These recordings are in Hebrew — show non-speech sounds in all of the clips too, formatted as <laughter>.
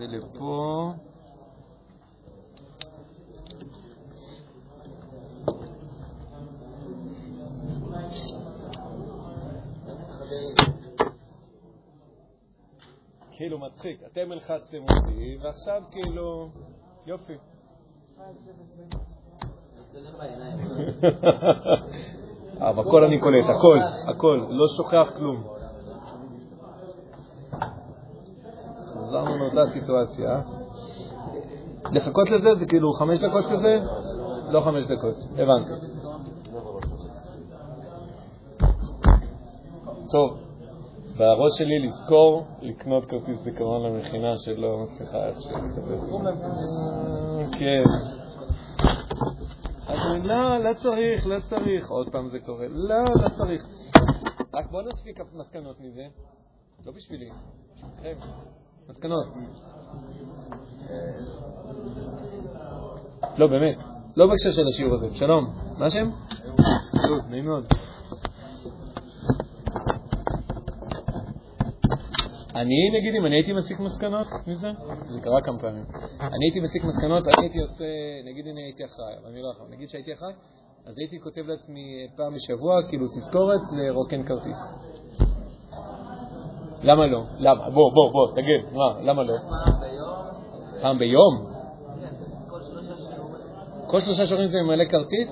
זה לפה. כאילו מצחיק, אתם הלחצתם אותי, ועכשיו כאילו, יופי. <laughs> אבל הכל אני קולט, הכל, הכל, לא שוכח כלום. לאותה סיטואציה. לחכות לזה זה כאילו חמש דקות כזה? לא חמש דקות, הבנתי. טוב, בראש שלי לזכור לקנות כרטיס זיכרון למכינה שלא מצליחה איך ש... כן. לא, לא צריך, לא צריך. עוד פעם זה קורה. לא, לא צריך. רק בואו נספיק מסקנות מזה. לא בשבילי, בשבילכם. מסקנות. לא, באמת. לא בהקשר של השיעור הזה. שלום. מה השם? נעים מאוד. אני, נגיד, אם אני הייתי מסיק מסקנות מזה, זה קרה כמה פעמים, אני הייתי מסיק מסקנות, אני הייתי עושה, נגיד אני הייתי אחראי, אבל אני לא אחראי, נגיד שהייתי אחראי, אז הייתי כותב לעצמי פעם בשבוע, כאילו תזכורת לרוקן כרטיס. למה לא? למה? בוא, בוא, בוא, תגיד, מה, למה לא? פעם ביום? כל שלושה שיעורים זה ממלא כרטיס?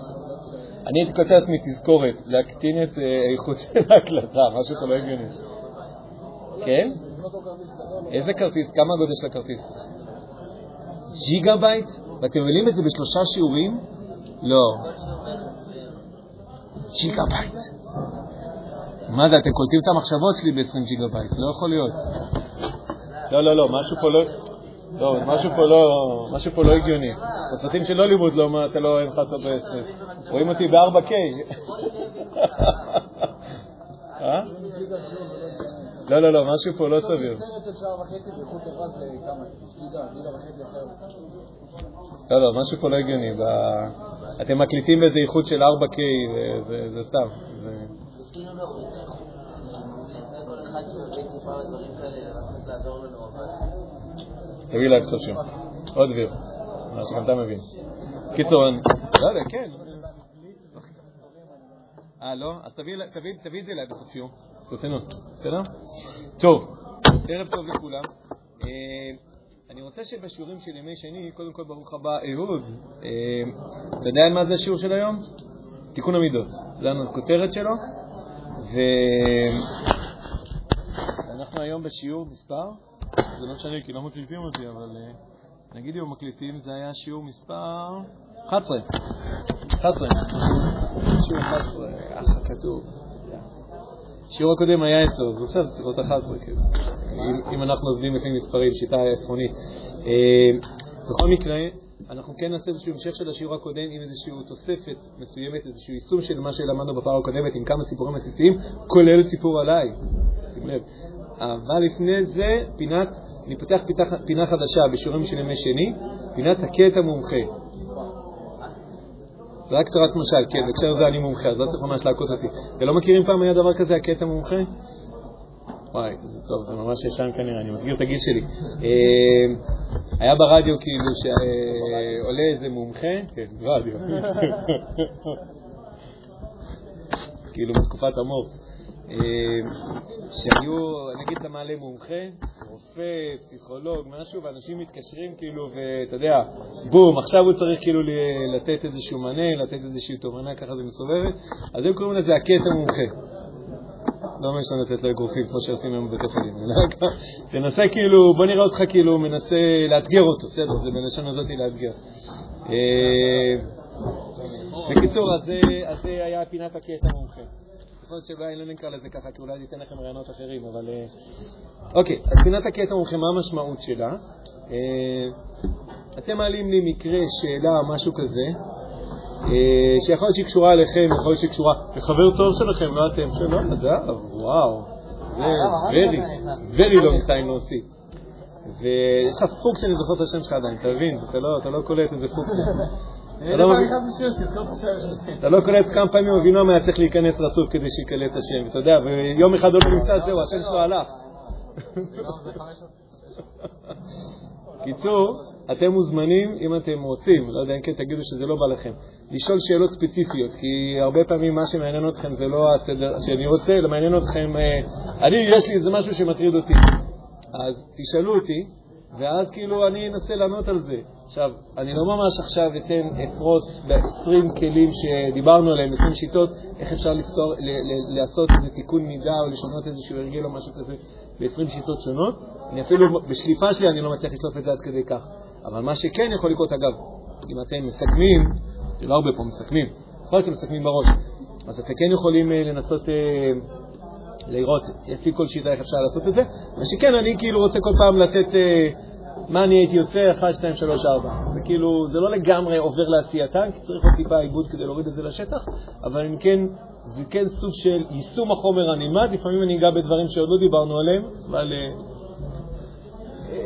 אני הייתי כותב לעצמי תזכורת, להקטין את האיכות של ההקלטה, משהו פה לא הגיוני. כן? איזה כרטיס? כמה הגודל של הכרטיס? ג'יגה בייט? ואתם מבינים את זה בשלושה שיעורים? לא. ג'יגה בייט. מה זה, אתם קולטים את המחשבות שלי ב-20 ג'יגה בייט, לא יכול להיות. לא, לא, לא, משהו פה לא... לא, משהו פה לא, משהו פה לא הגיוני. בסרטים של הוליווד לא, אתה לא, אין לך אותו ב-20. רואים אותי ב-4K. <laughs> אה? לא, לא, לא, משהו פה לא סביר. לא, לא, משהו פה לא הגיוני. אתם מקליטים באיזה איכות של 4K, זה סתם. תביא לה קצת שם. עוד דביר, מה שגם אתה מבין. קיצור. לא יודע, כן. אה, לא? אז תביא את זה אליי בסוף שיעור. ברצינות, בסדר? טוב, ערב טוב לכולם. אני רוצה שבשיעורים של ימי שני, קודם כל ברוך הבא, אהוד. אתה יודע מה זה השיעור של היום? תיקון המידות. זה הכותרת שלו. ואנחנו היום בשיעור מספר, זה לא משנה כי לא מקליטים אותי, אבל נגיד אם מקליטים, זה היה שיעור מספר 11. 11. שיעור 11, אחלה כתוב. השיעור הקודם היה 10, אז עכשיו צריך להיות 11, כאילו. אם אנחנו עובדים לפי מספרים, שיטה עפרונית. בכל מקרה, אנחנו כן נעשה איזשהו המשך של השיעור הקודם עם איזושהי תוספת מסוימת, איזשהו יישום של מה שלמדנו בפעם הקודמת עם כמה סיפורים עסיסיים, כולל סיפור עליי. שים לב. אבל לפני זה, פינת, אני פותח פינה חדשה בשיעורים של ימי שני, פינת הקטע מומחה. זה רק תורת משל, כן, בהקשר לזה אני מומחה, אז לא צריך ממש להכות אותי. ולא מכירים פעם היה דבר כזה, הקטע מומחה? וואי, זה טוב, זה ממש ישן כנראה, אני מסגיר את הגיל שלי. היה ברדיו כאילו שעולה איזה מומחה, כן, רדיו, <laughs> כאילו בתקופת המורס, שהיו, נגיד אתה מעלה מומחה, רופא, פסיכולוג, משהו, ואנשים מתקשרים כאילו, ואתה יודע, בום, עכשיו הוא צריך כאילו לתת איזשהו מענה, לתת איזושהי תובנה, ככה זה מסובבת, אז הם קוראים לזה הקטע מומחה. לא משנה לתת לו אגרופים כמו שעושים היום בבית החולים. תנסה כאילו, בוא נראה אותך כאילו מנסה לאתגר אותו, בסדר, זה בלשון הזאתי לאתגר. בקיצור, אז זה היה פינת הקטע מומחה. יכול להיות שאולי לא נקרא לזה ככה, כי אולי ניתן לכם רעיונות אחרים, אבל... אוקיי, אז פינת הקטע מומחה, מה המשמעות שלה? אתם מעלים לי מקרה, שאלה, משהו כזה, שיכול להיות שהיא קשורה אליכם, יכול להיות שהיא קשורה לחבר טוב שלכם, לא אתם, שלא, נדב, וואו, זה very, very long time no see. ויש לך פוקס שאני זוכר את השם שלך עדיין, אתה מבין? אתה לא קולט איזה פוקס. אתה לא קולט כמה פעמים אבינועם היה צריך להיכנס רצוף כדי שיקלט את השם, אתה יודע, ויום אחד עוד נמצא, זהו, השם שלו הלך. קיצור, אתם מוזמנים, אם אתם רוצים, לא יודע אם כן תגידו שזה לא בא לכם, לשאול שאלות ספציפיות, כי הרבה פעמים מה שמעניין אתכם זה לא הסדר שאני רוצה, אלא מעניין אתכם, אה, אני, יש לי איזה משהו שמטריד אותי. אז תשאלו אותי, ואז כאילו אני אנסה לענות על זה. עכשיו, אני לא ממש עכשיו אתן, אפרוס ב-20 כלים שדיברנו עליהם, 20 שיטות, איך אפשר לפתור, לעשות איזה תיקון מידה או לשנות איזשהו הרגל או משהו כזה ב-20 שיטות שונות. אני אפילו, בשליפה שלי אני לא מצליח לשלוף את זה עד כדי כך. אבל מה שכן יכול לקרות, אגב, אם אתם מסכמים, לא הרבה פה מסכמים, יכול להיות שאתם מסכמים בראש, אז אתם כן יכולים אה, לנסות... לראות לפי כל שיטה איך אפשר לעשות את זה. מה שכן, אני כאילו רוצה כל פעם לתת אה, מה אני הייתי עושה, 1, 2, 3, 4. זה כאילו, זה לא לגמרי עובר לעשייתן, כי צריך עוד טיפה עיבוד כדי להוריד את זה לשטח, אבל אם כן, זה כן סוג של יישום החומר הנלמד. לפעמים אני אגע בדברים שעוד לא דיברנו עליהם, אבל... אה,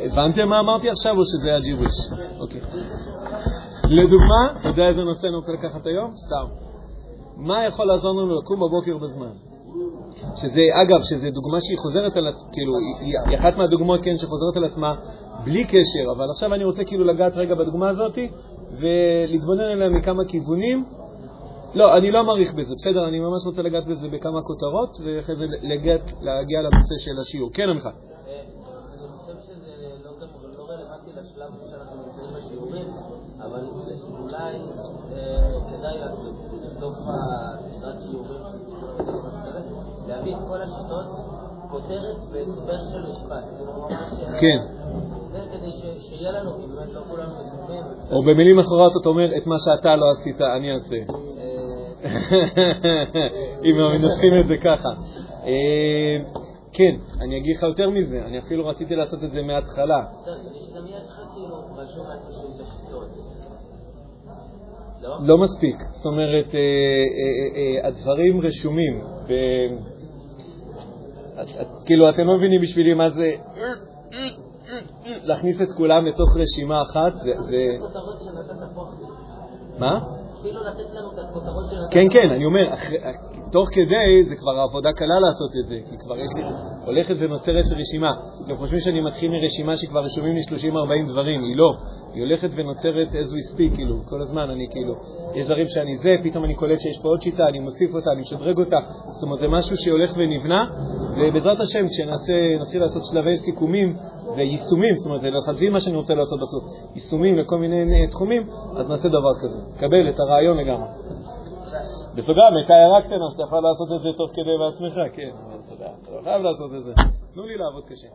הבנתם מה אמרתי עכשיו, או שזה היה ג'יבוש? אוקיי. לדוגמה, אתה יודע איזה נושא אני רוצה לקחת היום? סתם. מה יכול לעזור לנו לקום בבוקר בזמן? שזה, אגב, שזו דוגמה שהיא חוזרת על עצמה, כאילו, היא, אחת מהדוגמאות, כן, שחוזרת על עצמה בלי קשר, אבל עכשיו אני רוצה כאילו לגעת רגע בדוגמה הזאת ולהתבונן עליה מכמה כיוונים. לא, אני לא מעריך בזה, בסדר, אני ממש רוצה לגעת בזה בכמה כותרות, ואחרי זה להגיע, להגיע לנושא של השיעור. כן, עמך. אבל אולי כדאי בסוף הסדרת שיעורים להביא את כל השיטות, כותרת והסבר של משפט. כן. לא. או במילים אחרות אתה אומר, את מה שאתה לא עשית, אני אעשה. <laughs> אם מנסחים את זה ככה. כן, אני אגיד לך יותר מזה, אני אפילו רציתי לעשות את זה מההתחלה. לך כאילו. לא? לא מספיק. זאת אומרת, הדברים רשומים. כאילו, אתם לא מבינים בשבילי מה זה להכניס את כולם לתוך רשימה אחת, זה... מה? כאילו לתת לנו את הכותרות של... כן, כן, אני אומר, תוך כדי זה כבר עבודה קלה לעשות את זה, כי כבר יש לי, הולכת ונוצרת רשימה. אתם חושבים שאני מתחיל מרשימה שכבר רשומים לי 30-40 דברים, היא לא. היא הולכת ונוצרת as we speak, כאילו, כל הזמן אני כאילו, יש דברים שאני זה, פתאום אני קולט שיש פה עוד שיטה, אני מוסיף אותה, אני משדרג אותה. זאת אומרת, זה משהו שהולך ונבנה, ובעזרת השם, כשנעשה, נתחיל לעשות שלבי סיכומים ויישומים, זאת אומרת, זה מה שאני רוצה לעשות בסוף, יישומים לכל מיני תחומים, אז נעשה דבר כזה. קבל את הרעיון לגמרי. בסוגריים, הייתה הערה קטנה שאתה יכול לעשות את זה תוך כדי בעצמך, כן, אבל אתה יודע, אתה לא חייב לעשות את זה. תנו לי לעבוד קשה.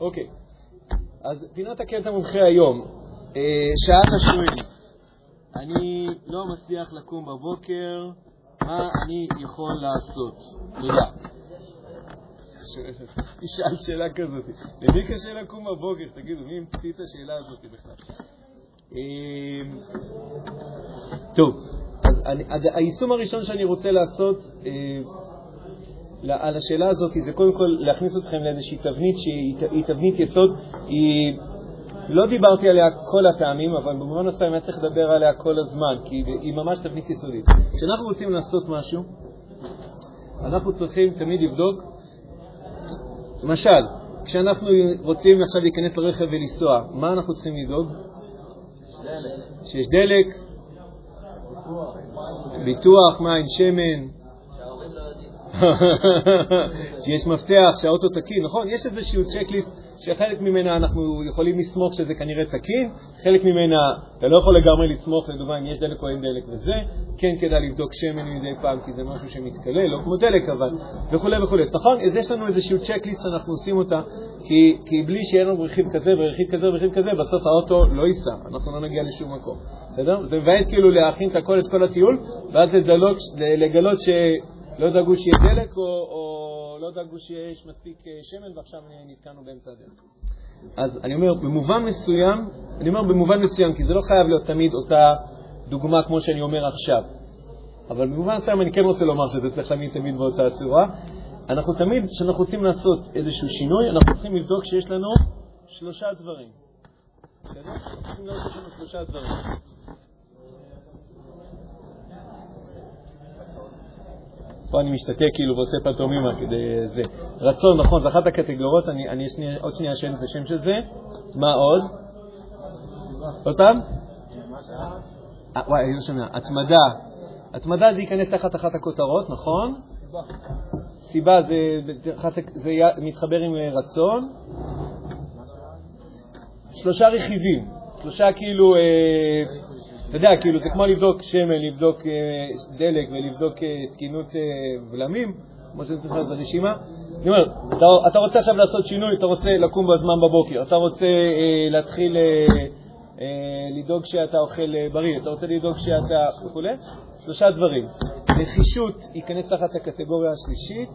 אוקיי, אז פינת הקטע מומחה היום. שאלת השואל, אני לא מצליח לקום בבוקר, מה אני יכול לעשות? תודה. תשאל <laughs> שאלה כזאת. למי קשה לקום בבוקר? תגידו, מי המציא את השאלה הזאת בכלל? טוב, אז היישום הראשון שאני רוצה לעשות על השאלה הזאת זה קודם כל להכניס אתכם לאיזושהי תבנית שהיא תבנית יסוד. היא, לא דיברתי עליה כל הפעמים, אבל במובן מסוים היה צריך לדבר עליה כל הזמן, כי היא ממש תבנית יסודית. כשאנחנו רוצים לעשות משהו, אנחנו צריכים תמיד לבדוק, למשל, כשאנחנו רוצים עכשיו להיכנס לרכב ולנסוע, מה אנחנו צריכים לדאוג? שיש דלק, ביטוח, מים, שמן, <laughs> שיש מפתח, שהאוטו תקין, נכון? יש איזשהו צ'קליסט שחלק ממנה אנחנו יכולים לסמוך שזה כנראה תקין, חלק ממנה אתה לא יכול לגמרי לסמוך, לדוגמה אם יש דלק או אין דלק וזה, כן כדאי לבדוק שמן מדי פעם כי זה משהו שמתקלל, לא כמו דלק אבל, וכו' וכו'. נכון? אז יש לנו איזשהו צ'קליסט שאנחנו עושים אותה, כי, כי בלי שיהיה לנו רכיב כזה ורכיב כזה ורכיב כזה, בסוף האוטו לא ייסע, אנחנו לא נגיע לשום מקום. בסדר? זה מבאס כאילו להכין את הכל, את כל הטיול, ואז לגלות, לגלות ש... לא דאגו שיהיה דלק או, או לא דאגו שיש מספיק שמן ועכשיו נתקענו באמצע הדרך. אז אני אומר, במובן מסוים, אני אומר במובן מסוים, כי זה לא חייב להיות תמיד אותה דוגמה כמו שאני אומר עכשיו, אבל במובן מסוים אני כן רוצה לומר שזה צריך להאמין תמיד באותה צורה. אנחנו תמיד, כשאנחנו רוצים לעשות איזשהו שינוי, אנחנו צריכים לבדוק שיש לנו שלושה דברים. בסדר? צריכים לנו שלושה דברים. פה אני משתתק כאילו ועושה פנטומימה כדי זה. רצון, נכון, זה אחת הקטגוריות, אני, אני שני, עוד שנייה אשאל את השם של זה. מה עוד? עוד פעם? אה, וואי, אני לא שומע. התמדה. התמדה זה ייכנס תחת אחת הכותרות, נכון? סיבה זה, זה מתחבר עם רצון. שלושה רכיבים, שלושה כאילו, אה, אתה יודע, כאילו זה כמו לבדוק שמן, לבדוק אה, דלק ולבדוק אה, תקינות ולמים, כמו שאני זוכר ברשימה. אני אומר, אתה, רוצה עכשיו לעשות שינוי, אתה רוצה לקום בזמן בבוקר, אתה רוצה להתחיל לדאוג שאתה אוכל בריא, אתה רוצה לדאוג שאתה וכו', שלושה דברים. נחישות ייכנס תחת הקטגוריה השלישית,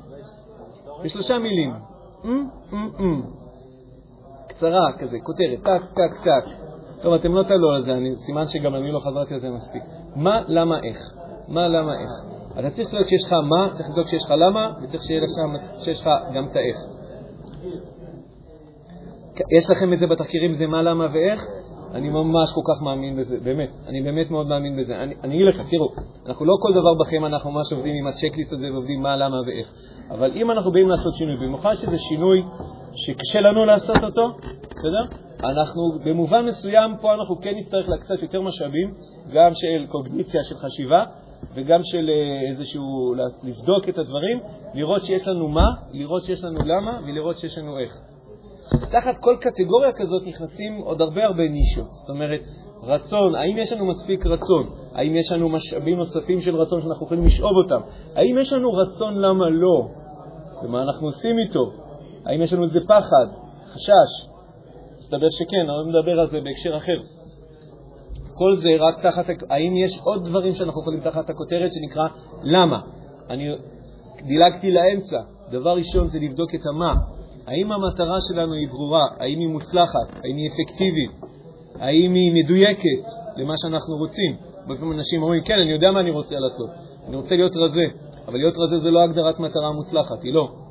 בשלושה מילים. קצרה כזה, כותרת, טק, טק, טק. טוב, אתם לא תעלו על זה, אני, סימן שגם אני לא חזרתי על זה מספיק. מה, למה, איך. מה, למה, איך. אתה צריך לדאוג שיש לך מה, צריך לדאוג שיש לך למה, וצריך שיש לך גם את האיך. יש לכם את זה בתחקירים, זה מה, למה ואיך? אני ממש כל כך מאמין בזה, באמת, אני באמת מאוד מאמין בזה. אני, אגיד לך, תראו, אנחנו לא כל דבר בחיים אנחנו ממש עובדים עם הצ'קליסט הזה ועובדים מה, למה ואיך. אבל אם אנחנו באים לעשות שינוי, במיוחד שזה שינוי שקשה לנו לעשות אותו, בסדר? אנחנו במובן מסוים פה אנחנו כן נצטרך לקצת יותר משאבים, גם של קוגניציה, של חשיבה, וגם של אה, איזשהו, לבדוק את הדברים, לראות שיש לנו מה, לראות שיש לנו למה ולראות שיש לנו איך. תחת כל קטגוריה כזאת נכנסים עוד הרבה הרבה נישות. זאת אומרת, רצון, האם יש לנו מספיק רצון? האם יש לנו משאבים נוספים של רצון שאנחנו יכולים לשאוב אותם? האם יש לנו רצון למה לא? ומה אנחנו עושים איתו? האם יש לנו איזה פחד, חשש? מסתבר שכן, אני מדבר על זה בהקשר אחר. כל זה רק תחת, האם יש עוד דברים שאנחנו יכולים תחת הכותרת שנקרא למה? אני דילגתי לאמצע. דבר ראשון זה לבדוק את המה. האם המטרה שלנו היא ברורה? האם היא מוצלחת? האם היא אפקטיבית? האם היא מדויקת למה שאנחנו רוצים? לפעמים אנשים אומרים, כן, אני יודע מה אני רוצה לעשות. אני רוצה להיות רזה, אבל להיות רזה זה לא הגדרת מטרה מוצלחת, היא לא.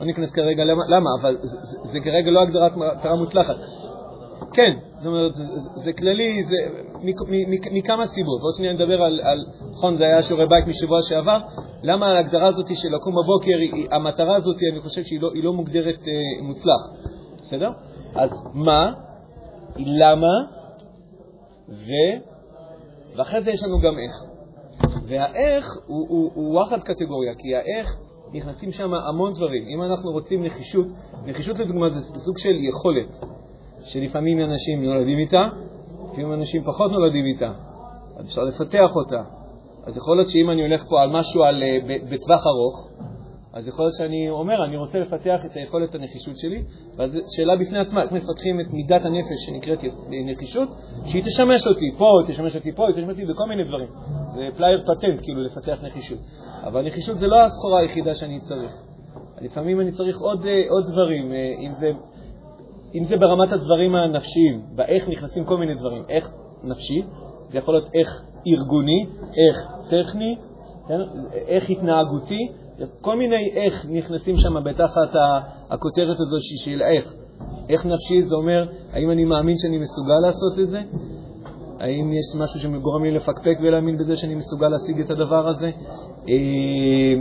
לא ניכנס כרגע למה, אבל זה, כרגע לא הגדרת מטרה מוצלחת. כן, זאת אומרת, זה, כללי, זה מכמה סיבות. ועוד שניה נדבר על, נכון, זה היה שיעורי בית משבוע שעבר, למה ההגדרה הזאת של לקום בבוקר, המטרה הזאת, אני חושב שהיא לא, לא מוגדרת אה, מוצלח, בסדר? אז מה, למה, ו... ואחרי זה יש לנו גם איך. והאיך הוא, הוא, הוא וואחד קטגוריה, כי האיך נכנסים שם המון דברים. אם אנחנו רוצים נחישות, נחישות לדוגמה זה סוג של יכולת. שלפעמים אנשים נולדים איתה, לפעמים אנשים פחות נולדים איתה, אז אפשר לפתח אותה. אז יכול להיות שאם אני הולך פה על משהו על, אה, בטווח ארוך, אז יכול להיות שאני אומר, אני רוצה לפתח את היכולת הנחישות שלי, ואז שאלה בפני עצמה, איך מפתחים את מידת הנפש שנקראת נחישות, שהיא תשמש אותי פה, היא תשמש אותי פה, היא תשמש אותי בכל מיני דברים. זה פלייר פטנט, כאילו, לפתח נחישות. אבל נחישות זה לא הסחורה היחידה שאני צריך. לפעמים אני צריך עוד, אה, עוד דברים, אה, אם זה אם זה ברמת הדברים הנפשיים, באיך נכנסים כל מיני דברים, איך נפשי, זה יכול להיות איך ארגוני, איך טכני, כן? איך התנהגותי, כל מיני איך נכנסים שם בתחת הכותרת הזו של איך. איך נפשי זה אומר, האם אני מאמין שאני מסוגל לעשות את זה? האם יש משהו שגורם לי לפקפק ולהאמין בזה שאני מסוגל להשיג את הדבר הזה? אה,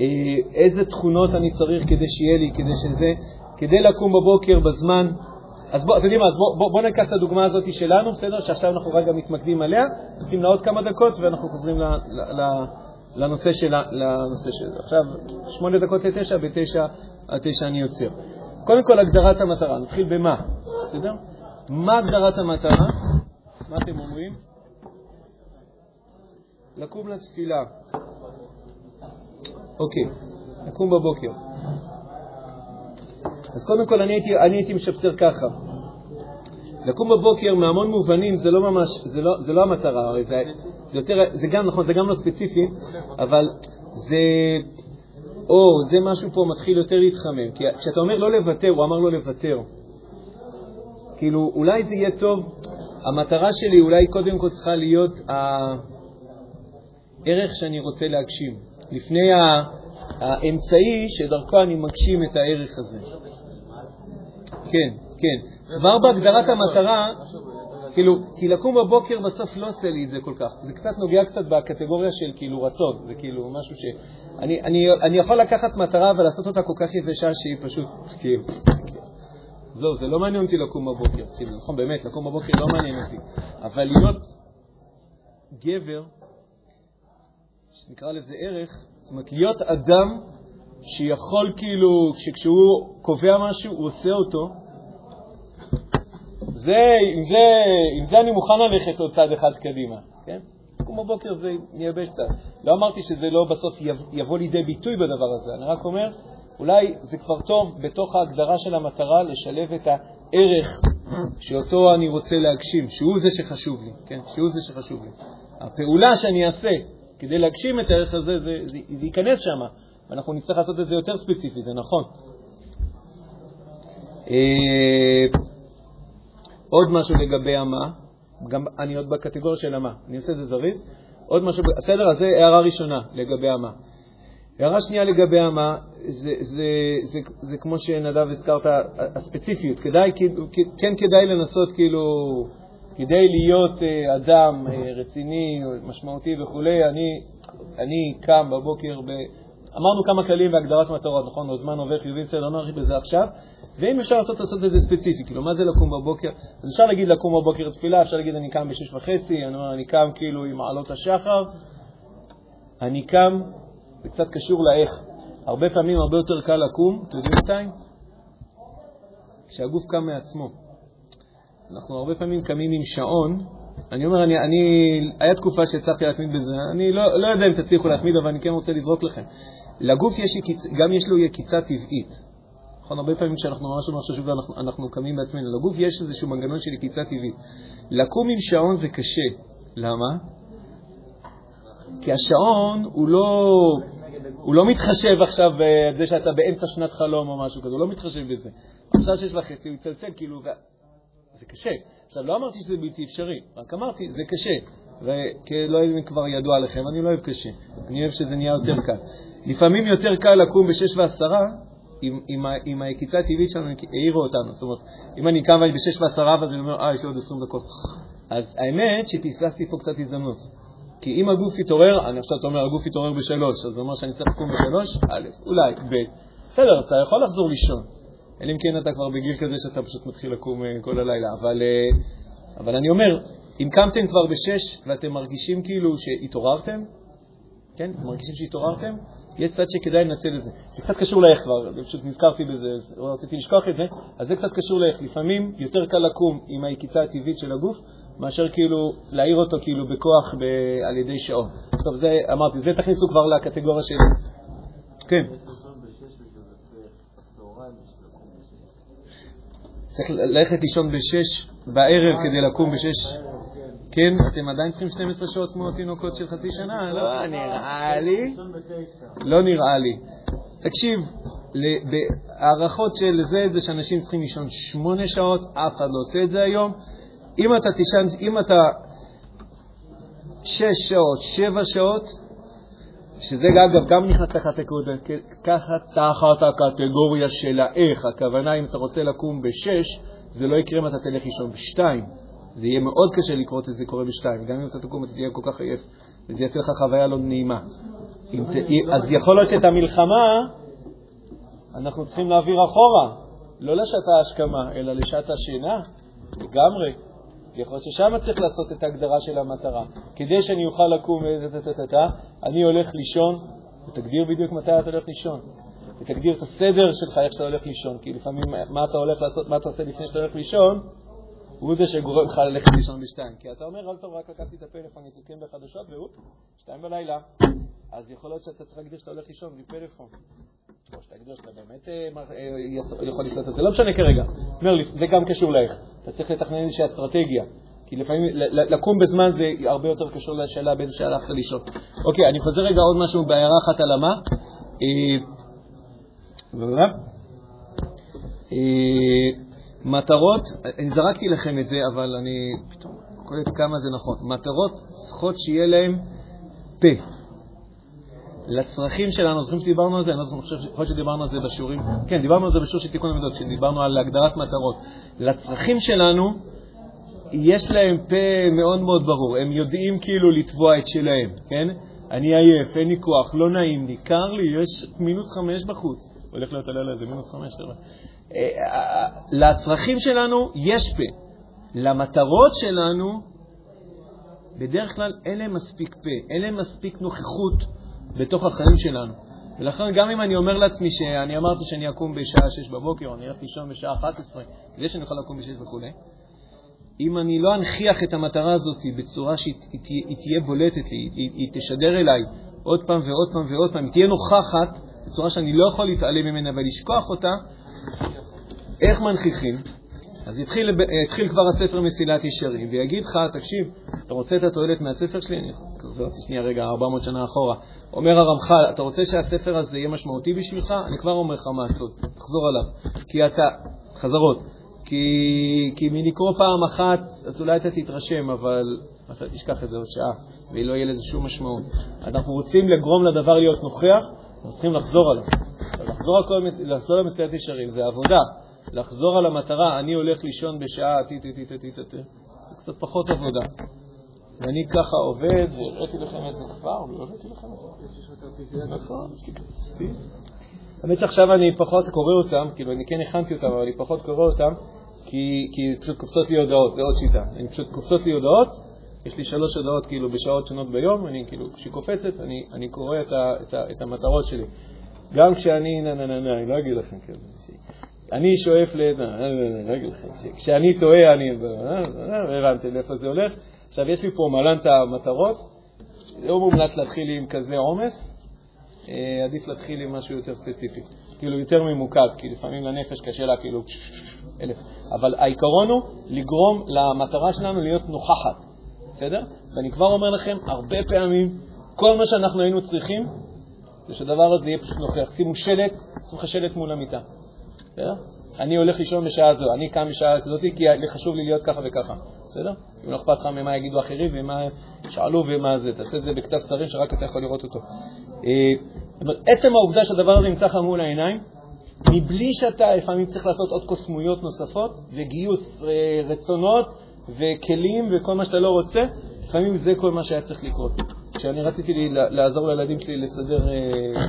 אה, איזה תכונות אני צריך כדי שיהיה לי, כדי שזה, כדי לקום בבוקר בזמן. אז בואו, אתם יודעים מה, אז בואו בוא, בוא ניקח את הדוגמה הזאת שלנו, בסדר? שעכשיו אנחנו רגע מתמקדים עליה, נותנים לה עוד כמה דקות ואנחנו חוזרים ל, ל, ל, לנושא שלה. לנושא. עכשיו, שמונה דקות לתשע, בתשע עד תשע אני יוצר. קודם כל, הגדרת המטרה, נתחיל במה, בסדר? מה הגדרת המטרה? מה אתם אומרים? לקום לתפילה. אוקיי, לקום בבוקר. אז קודם כל אני הייתי, אני הייתי משפצר ככה. לקום בבוקר מהמון מובנים זה לא ממש, זה לא, זה לא המטרה, הרי זה, זה יותר, זה גם נכון, זה גם לא ספציפי, אבל זה, או, זה משהו פה מתחיל יותר להתחמם. כי כשאתה אומר לא לוותר, הוא אמר לא לוותר. כאילו, אולי זה יהיה טוב, המטרה שלי אולי קודם כל צריכה להיות הערך שאני רוצה להגשים. לפני האמצעי שדרכו אני מגשים את הערך הזה. כן, כן. כבר בהגדרת המטרה, כאילו, כי לקום בבוקר בסוף לא עושה לי את זה כל כך. זה קצת נוגע קצת בקטגוריה של כאילו רצון, זה כאילו משהו ש... אני, אני, אני יכול לקחת מטרה ולעשות אותה כל כך יבשה שהיא פשוט, כאילו... זהו, זה לא מעניין אותי לקום בבוקר. כאילו, נכון, באמת, לקום בבוקר לא מעניין אותי. אבל להיות גבר, שנקרא לזה ערך, זאת אומרת, להיות אדם שיכול כאילו, שכשהוא קובע משהו, הוא עושה אותו, זה, עם, זה, עם זה אני מוכן ללכת עוד צעד אחד קדימה, כן? לקום בבוקר זה מייבש קצת. לא אמרתי שזה לא בסוף יבוא לידי ביטוי בדבר הזה, אני רק אומר, אולי זה כבר טוב בתוך ההגדרה של המטרה לשלב את הערך שאותו אני רוצה להגשים, שהוא זה שחשוב לי, כן? שהוא זה שחשוב לי. הפעולה שאני אעשה כדי להגשים את הערך הזה, זה, זה, זה ייכנס שם, ואנחנו נצטרך לעשות את זה יותר ספציפי, זה נכון. עוד משהו לגבי המה, גם אני עוד בקטגוריה של המה, אני עושה את זה זריז. עוד משהו, בסדר, אז זה הערה ראשונה לגבי המה. הערה שנייה לגבי המה, זה, זה, זה, זה, זה כמו שנדב הזכרת, הספציפיות. כדאי, כן כדאי לנסות כאילו, כדי להיות אה, אדם אה, רציני, משמעותי וכו', אני, אני קם בבוקר, ב... אמרנו כמה כללים בהגדרת מטרות, נכון? הזמן עובר חיובי, בסדר, לא נרחיב בזה עכשיו. ואם אפשר לעשות, לעשות את זה ספציפי, כאילו, מה זה לקום בבוקר? אז אפשר להגיד לקום בבוקר תפילה, אפשר להגיד אני קם בשש וחצי, אני אומר, אני קם כאילו עם מעלות השחר, אני קם, זה קצת קשור לאיך. הרבה פעמים הרבה יותר קל לקום, אתם יודעים מתי? כשהגוף קם מעצמו. אנחנו הרבה פעמים קמים עם שעון. אני אומר, אני, אני, היה תקופה שהצלחתי להתמיד בזה, אני לא, לא יודע אם תצליחו להתמיד, אבל אני כן רוצה לזרוק לכם. לגוף יש, גם יש לו יקיצה טבעית. נכון, הרבה פעמים כשאנחנו ממש ממש חשוב ואנחנו אנחנו קמים בעצמנו, לגוף יש איזשהו מנגנון של יקיצה טבעית. לקום עם שעון זה קשה. למה? כי השעון הוא לא, הוא לא מתחשב עכשיו בזה שאתה באמצע שנת חלום או משהו כזה, הוא לא מתחשב בזה. עכשיו שש וחצי הוא יצלצל, כאילו, ו... זה קשה. עכשיו, לא אמרתי שזה בלתי אפשרי, רק אמרתי, זה קשה. ולא יודע אם כבר ידוע לכם, אני לא אוהב קשה, אני אוהב שזה נהיה יותר קל. לפעמים יותר קל לקום בשש ועשרה עם, עם היקיצה הטבעית שלנו העירו אותנו. זאת אומרת, אם אני קם בשש ועשרה ואז אני אומר, אה, יש לי עוד עשרים דקות. אז האמת שפספסתי פה קצת הזדמנות. כי אם הגוף יתעורר, אני עכשיו אתה אומר, הגוף יתעורר בשלוש, אז זה אומר שאני צריך לקום בשלוש, א', אולי, ב', בסדר, אתה יכול לחזור לישון. אלא אם כן אתה כבר בגיל כזה שאתה פשוט מתחיל לקום uh, כל הלילה. אבל, uh, אבל אני אומר, אם קמתם כבר בשש ואתם מרגישים כאילו שהתעוררתם, כן, מרגישים שהתעוררתם, יש צד שכדאי לנצל את זה. זה קצת קשור לאיך כבר, פשוט נזכרתי בזה, רציתי לשכוח את זה, אז זה קצת קשור לאיך. לפעמים יותר קל לקום עם היקיצה הטבעית של הגוף, מאשר כאילו להעיר אותו כאילו בכוח ב- על ידי שעון. טוב, זה אמרתי, זה תכניסו כבר לקטגוריה של... כן. צריך ללכת לישון בשש בערב כדי לקום בשש. כן, אתם עדיין צריכים 12 שעות כמו תינוקות של חצי שנה? לא נראה לי. לא נראה לי. תקשיב, בהערכות של זה, זה שאנשים צריכים לישון שמונה שעות, אף אחד לא עושה את זה היום. אם אתה תישן, אם אתה שש שעות, שבע שעות, שזה אגב גם נכנס תחת תחת הקטגוריה של האיך, הכוונה אם אתה רוצה לקום בשש, זה לא יקרה אם אתה תלך לישון בשתיים. זה יהיה מאוד קשה לקרות את זה קורה בשתיים. גם אם אתה תקום אתה תהיה כל כך עייף, וזה יעשה לך חוויה לא נעימה. ת... אז יכול להיות שאת המלחמה אנחנו צריכים להעביר אחורה, לא לשעת ההשכמה, אלא לשעת השינה, לגמרי. יכול להיות ששם צריך לעשות את ההגדרה של המטרה. כדי שאני אוכל לקום, אני הולך לישון, ותגדיר בדיוק מתי אתה הולך לישון. ותגדיר את הסדר שלך, איך שאתה הולך לישון. כי לפעמים מה אתה הולך לעשות, מה אתה עושה לפני שאתה הולך לישון, הוא זה שגורם לך ללכת לישון בשתיים. כי אתה אומר, אל טוב, רק לקחתי את הפלאפון, יתוקן בחדשות, והוא, שתיים בלילה. אז יכול להיות שאתה צריך להגדיר שאתה הולך לישון בלי פלאפון. או שתגדיר שאתה באמת אה, אה, יכול לשלוט את זה. לא משנה כרגע. זה גם קשור לאיך. אתה צריך לתכנן איזושהי אסטרטגיה. כי לפעמים לקום בזמן זה הרבה יותר קשור לשאלה באיזה שעה הלכת לישון. אוקיי, אני חוזר רגע עוד משהו בהערה אחת על המה. מטרות, אני זרקתי לכם את זה, אבל אני פתאום קולט כמה זה נכון. מטרות צריכות שיהיה להן פה. לצרכים שלנו, זוכרים שדיברנו על זה? אני לא זוכר, יכול שדיברנו על זה בשיעורים, כן, דיברנו על זה בשיעור של תיקון המידות, שדיברנו על הגדרת מטרות. לצרכים שלנו יש להם פה מאוד מאוד ברור, הם יודעים כאילו לתבוע את שלהם, כן? אני עייף, אין לי כוח, לא נעים לי, קר לי, יש מינוס חמש בחוץ. הולך להיות הלילה איזה מינוס חמש, חבר'ה. אה, לצרכים שלנו יש פה. למטרות שלנו, בדרך כלל אין להם מספיק פה, אין להם מספיק נוכחות בתוך החיים שלנו. ולכן גם אם אני אומר לעצמי שאני אמרתי שאני אקום בשעה 6 בבוקר, או אני אלך לישון בשעה 11, כדי שאני אוכל לקום ב-6 וכו', אם אני לא אנכיח את המטרה הזאת בצורה שהיא תהיה בולטת לי, היא, היא תשדר אליי עוד פעם ועוד פעם ועוד פעם, היא תהיה נוכחת בצורה שאני לא יכול להתעלם ממנה ולשכוח אותה, איך מנכיחים? אז התחיל, התחיל כבר הספר מסילת ישרים, ויגיד לך, תקשיב, אתה רוצה את התועלת מהספר שלי? אני חוזר שנייה רגע, 400 שנה אחורה. אומר הרמח"ל, אתה רוצה שהספר הזה יהיה משמעותי בשבילך? אני כבר אומר לך מה לעשות, תחזור עליו. כי אתה, חזרות, כי, כי מלקרוא פעם אחת, אז אולי אתה תתרשם, אבל אתה תשכח את זה עוד שעה, ולא יהיה לזה שום משמעות. אנחנו רוצים לגרום לדבר להיות נוכח, אנחנו צריכים לחזור עליו. לחזור, לחזור למסילת ישרים זה עבודה. לחזור על המטרה, אני הולך לישון בשעה טי טי טי טי טי טי, זה קצת פחות עבודה. ואני ככה עובד, והראיתי לכם את זה כבר, לא הראיתי לכם את זה? נכון, האמת שעכשיו אני פחות קורא אותם, כאילו אני כן הכנתי אותם, אבל אני פחות קורא אותם, כי, כי פשוט קופצות לי הודעות, זה עוד שיטה. אני פשוט קופצות לי הודעות, יש לי שלוש הודעות כאילו בשעות שונות ביום, אני כאילו, כשהיא קופצת, אני, אני קורא את, ה, את, ה, את המטרות שלי. גם כשאני, נה נה נה נה, אני לא אגיד לכם כאילו. אני שואף ל... כשאני טועה, אני... הבנתם לאיפה זה הולך. עכשיו, יש לי פה מלן את המטרות. לא מומלץ להתחיל עם כזה עומס, אה, עדיף להתחיל עם משהו יותר ספציפי. כאילו, יותר ממוקד, כי לפעמים לנפש קשה לה כאילו אלף. אבל העיקרון הוא לגרום למטרה שלנו להיות נוכחת, בסדר? ואני כבר אומר לכם, הרבה פעמים, כל מה שאנחנו היינו צריכים זה שהדבר הזה יהיה פשוט נוכח. שימו שלט, שימו לך שלט מול המיטה. בסדר? אני הולך לישון בשעה זו, אני קם בשעה כזאת כי חשוב לי להיות ככה וככה, בסדר? אם לא אכפת לך ממה יגידו אחרים ומה שאלו ומה זה, תעשה את זה בכתב סתרים שרק אתה יכול לראות אותו. אה, עצם העובדה שהדבר הזה נמצא לך מול העיניים, מבלי שאתה לפעמים צריך לעשות עוד קוסמויות נוספות וגיוס אה, רצונות וכלים וכל מה שאתה לא רוצה, לפעמים זה כל מה שהיה צריך לקרות. כשאני רציתי לעזור לילדים שלי לסדר אה,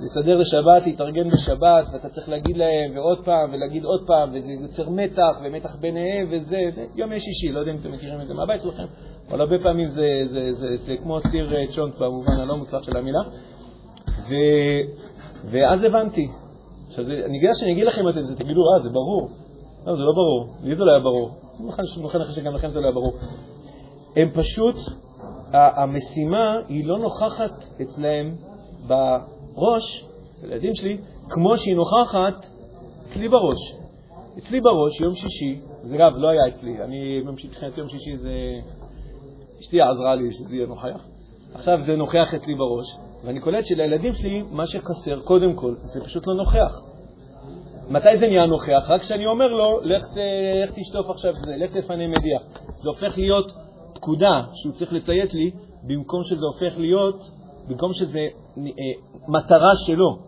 לסדר לשבת, להתארגן בשבת, ואתה צריך להגיד להם ועוד פעם ולהגיד עוד פעם, וזה יוצר מתח ומתח ביניהם וזה, יום שישי, לא יודע אם אתם מכירים את זה מהבית שלכם, אבל הרבה פעמים זה, זה, זה, זה, זה כמו סיר אה, צ'ונט במובן הלא מוצלח של המילה. ו, ואז הבנתי. עכשיו, זה, אני יודע שאני אגיד לכם את זה, תגידו, אה, זה ברור. לא, זה לא ברור. לי זה לא היה ברור. אני מוכן לך שגם לכם זה לא היה ברור. הם פשוט, המשימה היא לא נוכחת אצלהם בראש, הילדים שלי, כמו שהיא נוכחת אצלי בראש. אצלי בראש, יום שישי, זה אגב לא היה אצלי, אני מבחינת יום שישי זה... אשתי עזרה לי שזה יהיה נוכח. עכשיו זה נוכח אצלי בראש, ואני קולט שלילדים שלי, מה שחסר, קודם כל, זה פשוט לא נוכח. מתי זה נהיה נוכח? רק כשאני אומר לו, לך, לך תשטוף עכשיו זה, לך תפנה מדיח. זה הופך להיות פקודה שהוא צריך לציית לי, במקום שזה הופך להיות במקום שזה מטרה שלו.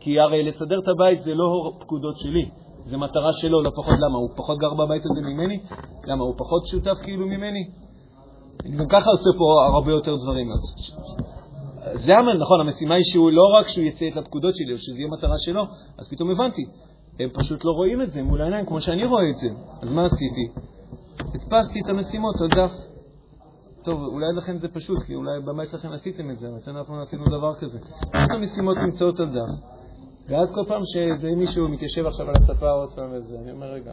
כי הרי לסדר את הבית זה לא פקודות שלי, זה מטרה שלו, לא פחות למה? הוא פחות גר בבית הזה ממני? למה? הוא פחות שותף כאילו ממני? אני גם ככה עושה פה הרבה יותר דברים. אז זה המ... נכון, המשימה היא שהוא לא רק שהוא יציית לפקודות שלי, או שזה יהיה מטרה שלו, אז פתאום הבנתי. הם פשוט לא רואים את זה מול העיניים כמו שאני רואה את זה. אז מה עשיתי? הדפסתי את המשימות על דף. טוב, אולי לכם זה פשוט, כי אולי במה שלכם עשיתם את זה, אבל אנחנו לא עשינו דבר כזה. איך המשימות נמצאות על דף? ואז כל פעם שזה מישהו מתיישב עכשיו על הספה עוד פעם וזה, אני אומר, רגע,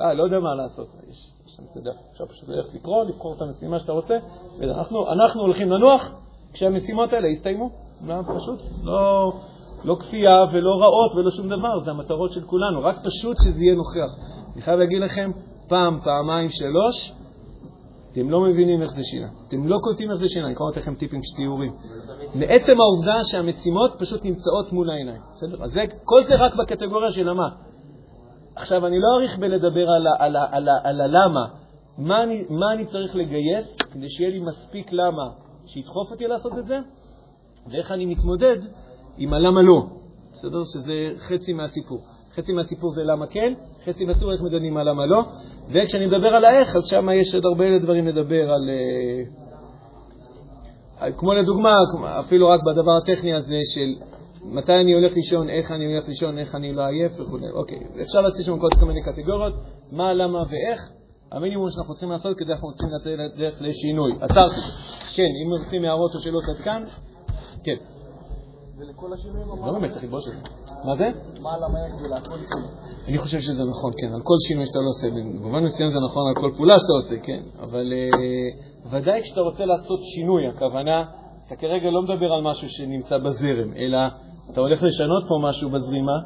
אה, לא יודע מה לעשות, יש שם את הדף. עכשיו פשוט ללכת לקרוא, לבחור את המשימה שאתה רוצה, ואנחנו הולכים לנוח כשהמשימות האלה יסתיימו. פשוט, לא, לא כפייה ולא רעות ולא שום דבר, זה המטרות של כולנו, רק פשוט שזה יהיה נוכח. אני חייב להגיד לכם, פעם, פעמיים, שלוש, אתם לא מבינים איך זה שינה. אתם לא קולטים איך זה שינה. אני לתת לכם טיפים שתיאורים. מעצם העובדה שהמשימות פשוט נמצאות מול העיניים. בסדר? אז כל זה רק בקטגוריה של המה. עכשיו, אני לא אאריך בלדבר על, הלמה. מה אני צריך לגייס כדי שיהיה לי מספיק למה שידחוף אותי לעשות את זה, ואיך אני מתמודד עם הלמה לא. בסדר? שזה חצי מהסיפור. חצי מהסיפור זה למה כן, חצי מהסיפור איך מדנים על למה לא, וכשאני מדבר על האיך, אז שם יש עוד הרבה דברים לדבר על... אה, כמו לדוגמה, אפילו רק בדבר הטכני הזה של מתי אני הולך לישון, איך אני הולך לישון, איך אני לא עייף וכו'. אוקיי, אפשר לעשות שם כל מיני קטגוריות, מה, למה ואיך. המינימום שאנחנו צריכים לעשות כדי אנחנו רוצים לצאת דרך לשינוי. עצרתי. כן, אם רוצים הערות או שאלות עד כאן, כן. ולכל השינויים לא באמת, צריך ללבוש את זה. מה זה? שינוי? אני חושב שזה נכון, כן, על כל שינוי שאתה לא עושה, במובן מסוים זה נכון על כל פעולה שאתה עושה, כן, אבל uh, ודאי כשאתה רוצה לעשות שינוי, הכוונה, אתה כרגע לא מדבר על משהו שנמצא בזרם, אלא אתה הולך לשנות פה משהו בזרימה,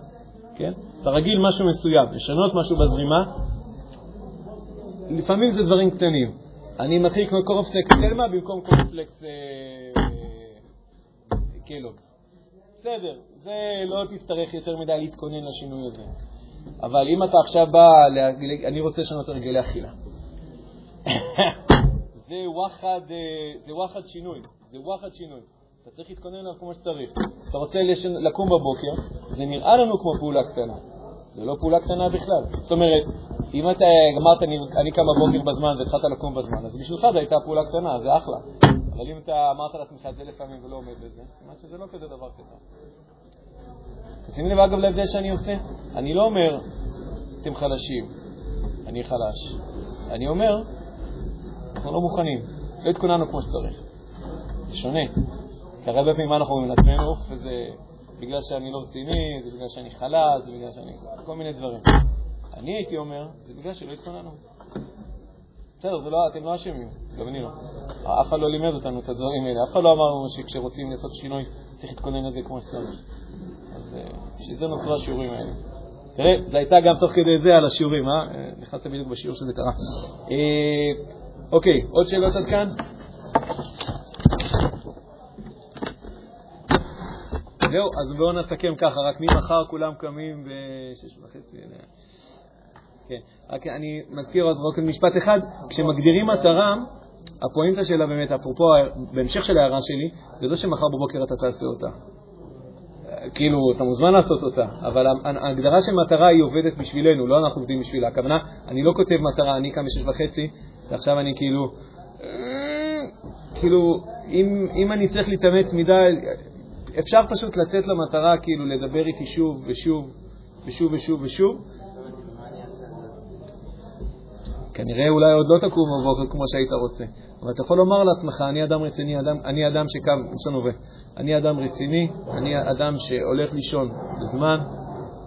כן? אתה רגיל משהו מסוים, לשנות משהו בזרימה, לפעמים זה דברים קטנים. אני מתחיל לקנות קורנפלקס תלמה במקום קורנפלקס אה, קלוגס. בסדר, זה לא תצטרך יותר מדי להתכונן לשינוי הזה. אבל אם אתה עכשיו בא, אני רוצה לשנות הרגלי אכילה. <laughs> זה וואחד, אה, זה וואחד שינוי, זה וואחד שינוי. אתה צריך להתכונן אליו כמו שצריך. אתה רוצה לקום בבוקר, זה נראה לנו כמו פעולה קטנה. זה לא פעולה קטנה בכלל. זאת אומרת, אם אתה אמרת, אני, אני קם בבוקר בזמן והתחלת לקום בזמן, אז בשבילך זו הייתה פעולה קטנה, זה אחלה. אבל אם אתה אמרת לעצמך את זה לפעמים ולא עומד בזה, סימן שזה לא כזה דבר קטן. תשימי לב אגב להבדל שאני עושה. אני לא אומר, אתם חלשים, אני חלש. אני אומר, אנחנו לא מוכנים, לא התכוננו כמו שצריך. זה שונה. כי הרבה פעמים מה אנחנו אומרים לעצמנו, וזה בגלל שאני לא רציני, זה בגלל שאני חלש, זה בגלל שאני... כל מיני דברים. אני הייתי אומר, זה בגלל שלא התכוננו. בסדר, זה לא, אתם לא אשמים, גם אני לא. אף אחד לא לימד אותנו את הדברים האלה, אף אחד לא אמר לנו שכשרוצים לעשות שינוי צריך להתכונן לזה כמו שצריך. אז אה, בשביל זה נוצרו השיעורים האלה. תראה, זה הייתה גם תוך כדי זה על השיעורים, אה? אה נכנסת בדיוק בשיעור שזה קרה. אה, אוקיי, עוד שאלות עד כאן? זהו, אז בואו נסכם ככה, רק ממחר כולם קמים בשש וחצי. כן, רק אני מזכיר עוד משפט אחד, כשמגדירים מטרה, הפואנטה שלה באמת, אפרופו, בהמשך של ההערה שלי, זה לא שמחר בבוקר אתה תעשה אותה. כאילו, אתה מוזמן לעשות אותה, אבל ההגדרה של מטרה היא עובדת בשבילנו, לא אנחנו עובדים בשבילה. הכוונה, אני לא כותב מטרה, אני קם בשש וחצי, ועכשיו אני כאילו, כאילו, אם, אם אני צריך להתאמץ מדי, אפשר פשוט לתת למטרה, כאילו, לדבר איתי שוב ושוב ושוב ושוב ושוב. כנראה אולי עוד לא תקום בבוקר כמו שהיית רוצה, אבל אתה יכול לומר לעצמך, אני אדם רציני, אדם, אני אדם שקם, לנו ו... אני אדם רציני, אני אדם שהולך לישון בזמן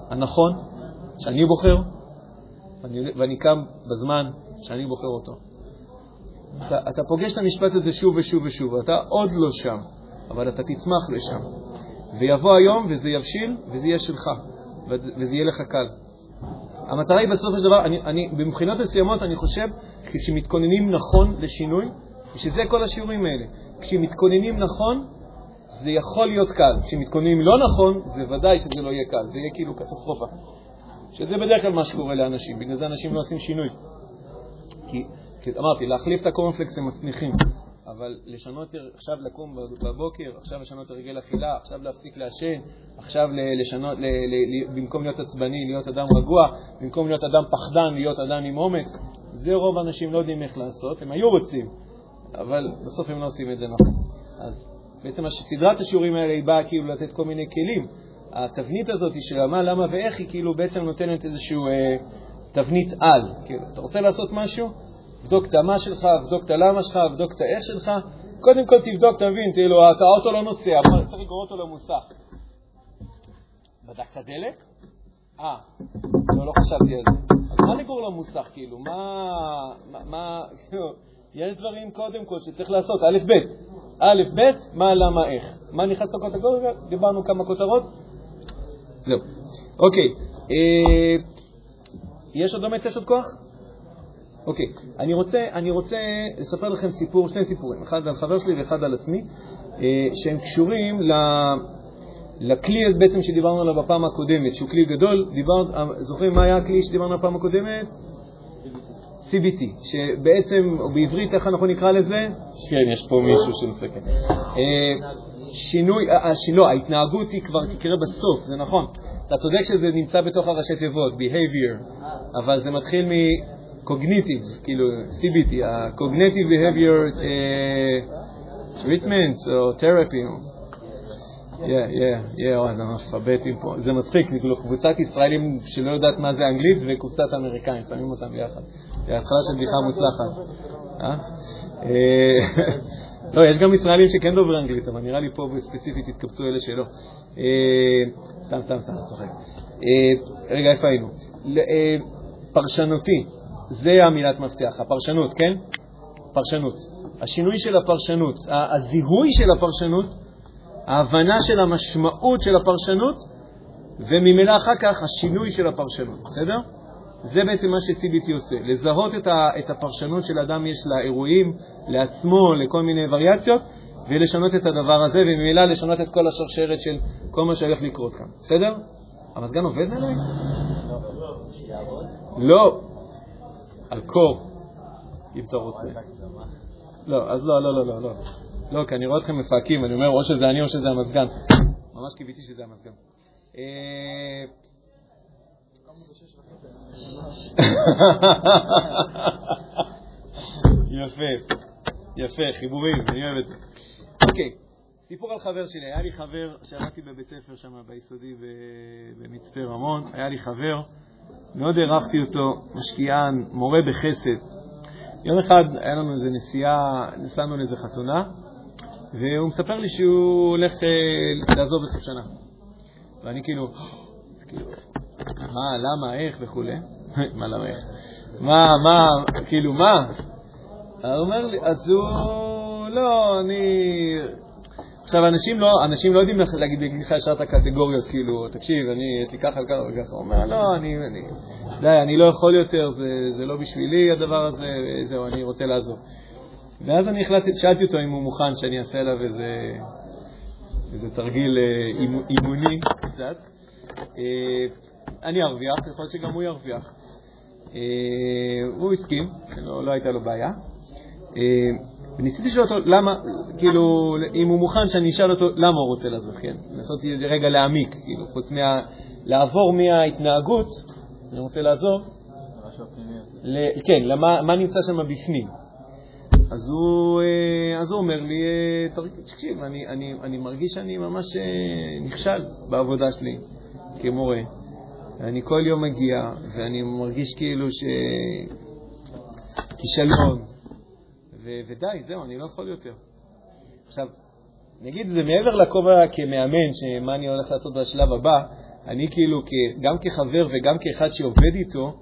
הנכון, שאני בוחר, ואני, ואני קם בזמן שאני בוחר אותו. אתה, אתה פוגש את המשפט הזה שוב ושוב ושוב, אתה עוד לא שם, אבל אתה תצמח לשם. ויבוא היום וזה יבשיל וזה יהיה שלך, וזה יהיה לך קל. המטרה היא בסופו של דבר, אני, אני, במבחינות מסוימות אני חושב, כשמתכוננים נכון לשינוי, ושזה כל השיעורים האלה, כשמתכוננים נכון, זה יכול להיות קל. כשמתכוננים לא נכון, זה ודאי שזה לא יהיה קל, זה יהיה כאילו קטסטרופה. שזה בדרך כלל מה שקורה לאנשים, בגלל זה אנשים לא עושים שינוי. כי, כי אמרתי, להחליף את הקורנפלקס הם מצניחים. אבל לשנות, עכשיו לקום בבוקר, עכשיו לשנות הרגל אכילה, עכשיו להפסיק לעשן, עכשיו לשנות, ל, ל, ל, במקום להיות עצבני, להיות אדם רגוע, במקום להיות אדם פחדן, להיות אדם עם אומץ, זה רוב האנשים לא יודעים איך לעשות, הם היו רוצים, אבל בסוף הם לא עושים את זה נכון. אז בעצם סדרת השיעורים האלה היא באה כאילו לתת כל מיני כלים. התבנית הזאת של מה, למה ואיך היא כאילו בעצם נותנת איזושהי אה, תבנית על. כאילו, אתה רוצה לעשות משהו? תבדוק את המה שלך, תבדוק את הלמה שלך, תבדוק את האיך שלך. קודם כל תבדוק, תבין, כאילו, אתה האוטו לא נוסע, צריך לגרור אותו למוסך. בדקת דלק? אה, לא, לא חשבתי על זה. מה לגרור למוסך, כאילו? מה, מה, כאילו, יש דברים קודם כל שצריך לעשות, א', ב', א', ב', מה, למה, איך. מה נכנס לקטגוריה? דיברנו כמה כותרות? זהו. אוקיי, אה, יש עוד באמת יש עוד כוח? אוקיי, אני רוצה, אני רוצה לספר לכם סיפור, שני סיפורים, אחד על חבר שלי ואחד על עצמי, אה, שהם קשורים ל... לכלי הזה בעצם שדיברנו עליו בפעם הקודמת, שהוא כלי גדול, דיבר, אה, זוכרים מה היה הכלי שדיברנו בפעם הקודמת? CBT, שבעצם, או בעברית, איך אנחנו נקרא לזה? כן, יש פה מישהו שמסתכל. אה, שינוי, לא, ההתנהגות היא כבר תקרה בסוף, זה נכון. אתה צודק שזה נמצא בתוך הראשי תיבות, behavior, אבל זה מתחיל מ-cognitive, כאילו CBT, ה-cognitive behavior uh, treatment או therapy. כן, כן, כן, זה אלפביתים פה. זה מצחיק, כאילו קבוצת ישראלים שלא יודעת מה זה אנגלית וקבוצת אמריקאים, שמים אותם ביחד. זה התחלה של בדיחה מוצלחת. אה? אה, <laughs> לא, יש גם ישראלים שכן דובר אנגלית, אבל נראה לי פה ספציפית התקבצו אלה שלא. אה, סתם, סתם, סתם, צוחק. רגע, איפה היינו? פרשנותי, זה המילת מפתח, הפרשנות, כן? פרשנות. השינוי של הפרשנות, הזיהוי של הפרשנות ההבנה של המשמעות של הפרשנות, וממילא אחר כך השינוי של הפרשנות, בסדר? זה בעצם מה ש-CBT עושה, לזהות את, הפרשנות של אדם יש לאירועים, לעצמו, לכל מיני וריאציות, ולשנות את הדבר הזה, וממילא לשנות את כל השרשרת של כל מה שהולך לקרות כאן, בסדר? המזגן עובד עליי? לא. על קור, אם אתה רוצה. לא, אז לא, לא, לא, לא. לא. לא, כי אני רואה אתכם מפהקים, אני אומר, או שזה אני או שזה המזגן. ממש קיוויתי שזה המזגן. אה, יפה, יפה, חיבורים, אני אוהב את זה. אוקיי, סיפור על חבר שלי. היה לי חבר שעבדתי בבית ספר שם ביסודי במצפה רמון, היה לי חבר, מאוד הערכתי אותו, משקיען, מורה בחסד. יום אחד היה לנו איזו נסיעה, נסענו לאיזו חתונה, והוא מספר לי שהוא הולך אה, לעזוב בסוף שנה. ואני כאילו, כאילו, מה, למה, איך וכולי. <laughs> מה, למה, איך? מה, מה, כאילו, מה? הוא אומר לי, אז הוא, לא, אני... עכשיו, אנשים לא, אנשים לא יודעים להגיד לך ישר את הקטגוריות, כאילו, תקשיב, אני, יש לי ככה וככה וככה. הוא אומר, לא, אני, אני, די, אני לא יכול יותר, זה, זה לא בשבילי הדבר הזה, זהו, אני רוצה לעזוב. ואז אני החלטתי, שאלתי אותו אם הוא מוכן שאני אעשה עליו איזה, איזה תרגיל אה, אימוני קצת. אה, אני ארוויח, יכול להיות שגם הוא ירוויח. אה, הוא הסכים, לא, לא הייתה לו בעיה. וניסיתי לשאול אותו למה, כאילו, אם הוא מוכן שאני אשאל אותו למה הוא רוצה לעזוב, כן? לנסות רגע להעמיק, כאילו, חוץ מה... לעבור מההתנהגות, אני רוצה לעזוב, כן, למה, מה נמצא שם בפנים. אז הוא, אה, אז הוא אומר לי, אה, תקשיב, אני, אני, אני מרגיש שאני ממש אה, נכשל בעבודה שלי כמורה. אני כל יום מגיע, ואני מרגיש כאילו ש... כישלון, ו- ודי, זהו, אני לא יכול יותר. עכשיו, נגיד, זה מעבר לכובע כמאמן, שמה אני הולך לעשות בשלב הבא, אני כאילו, גם כחבר וגם כאחד שעובד איתו,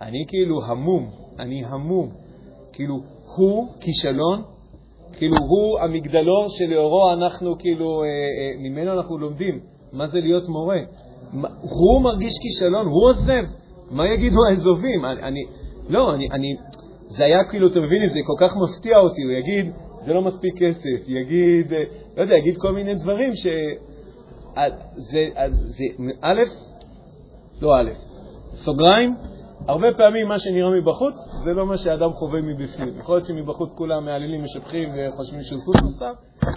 אני כאילו המום, אני המום. כאילו, הוא כישלון, כאילו הוא המגדלור שלאורו אנחנו, כאילו, אה, אה, ממנו אנחנו לומדים מה זה להיות מורה. הוא מרגיש כישלון, הוא עוזב, מה יגידו האזובים? אני, אני, לא, אני, אני, זה היה כאילו, אתה מבין, זה כל כך מפתיע אותי, הוא יגיד, זה לא מספיק כסף, יגיד, אה, לא יודע, יגיד כל מיני דברים ש... זה, זה, א', לא א', סוגריים, הרבה פעמים מה שנראה מבחוץ זה לא מה שאדם חווה מבפנים. יכול להיות שמבחוץ כולם מעללים, משבחים וחושבים שהוא סופרסטאר,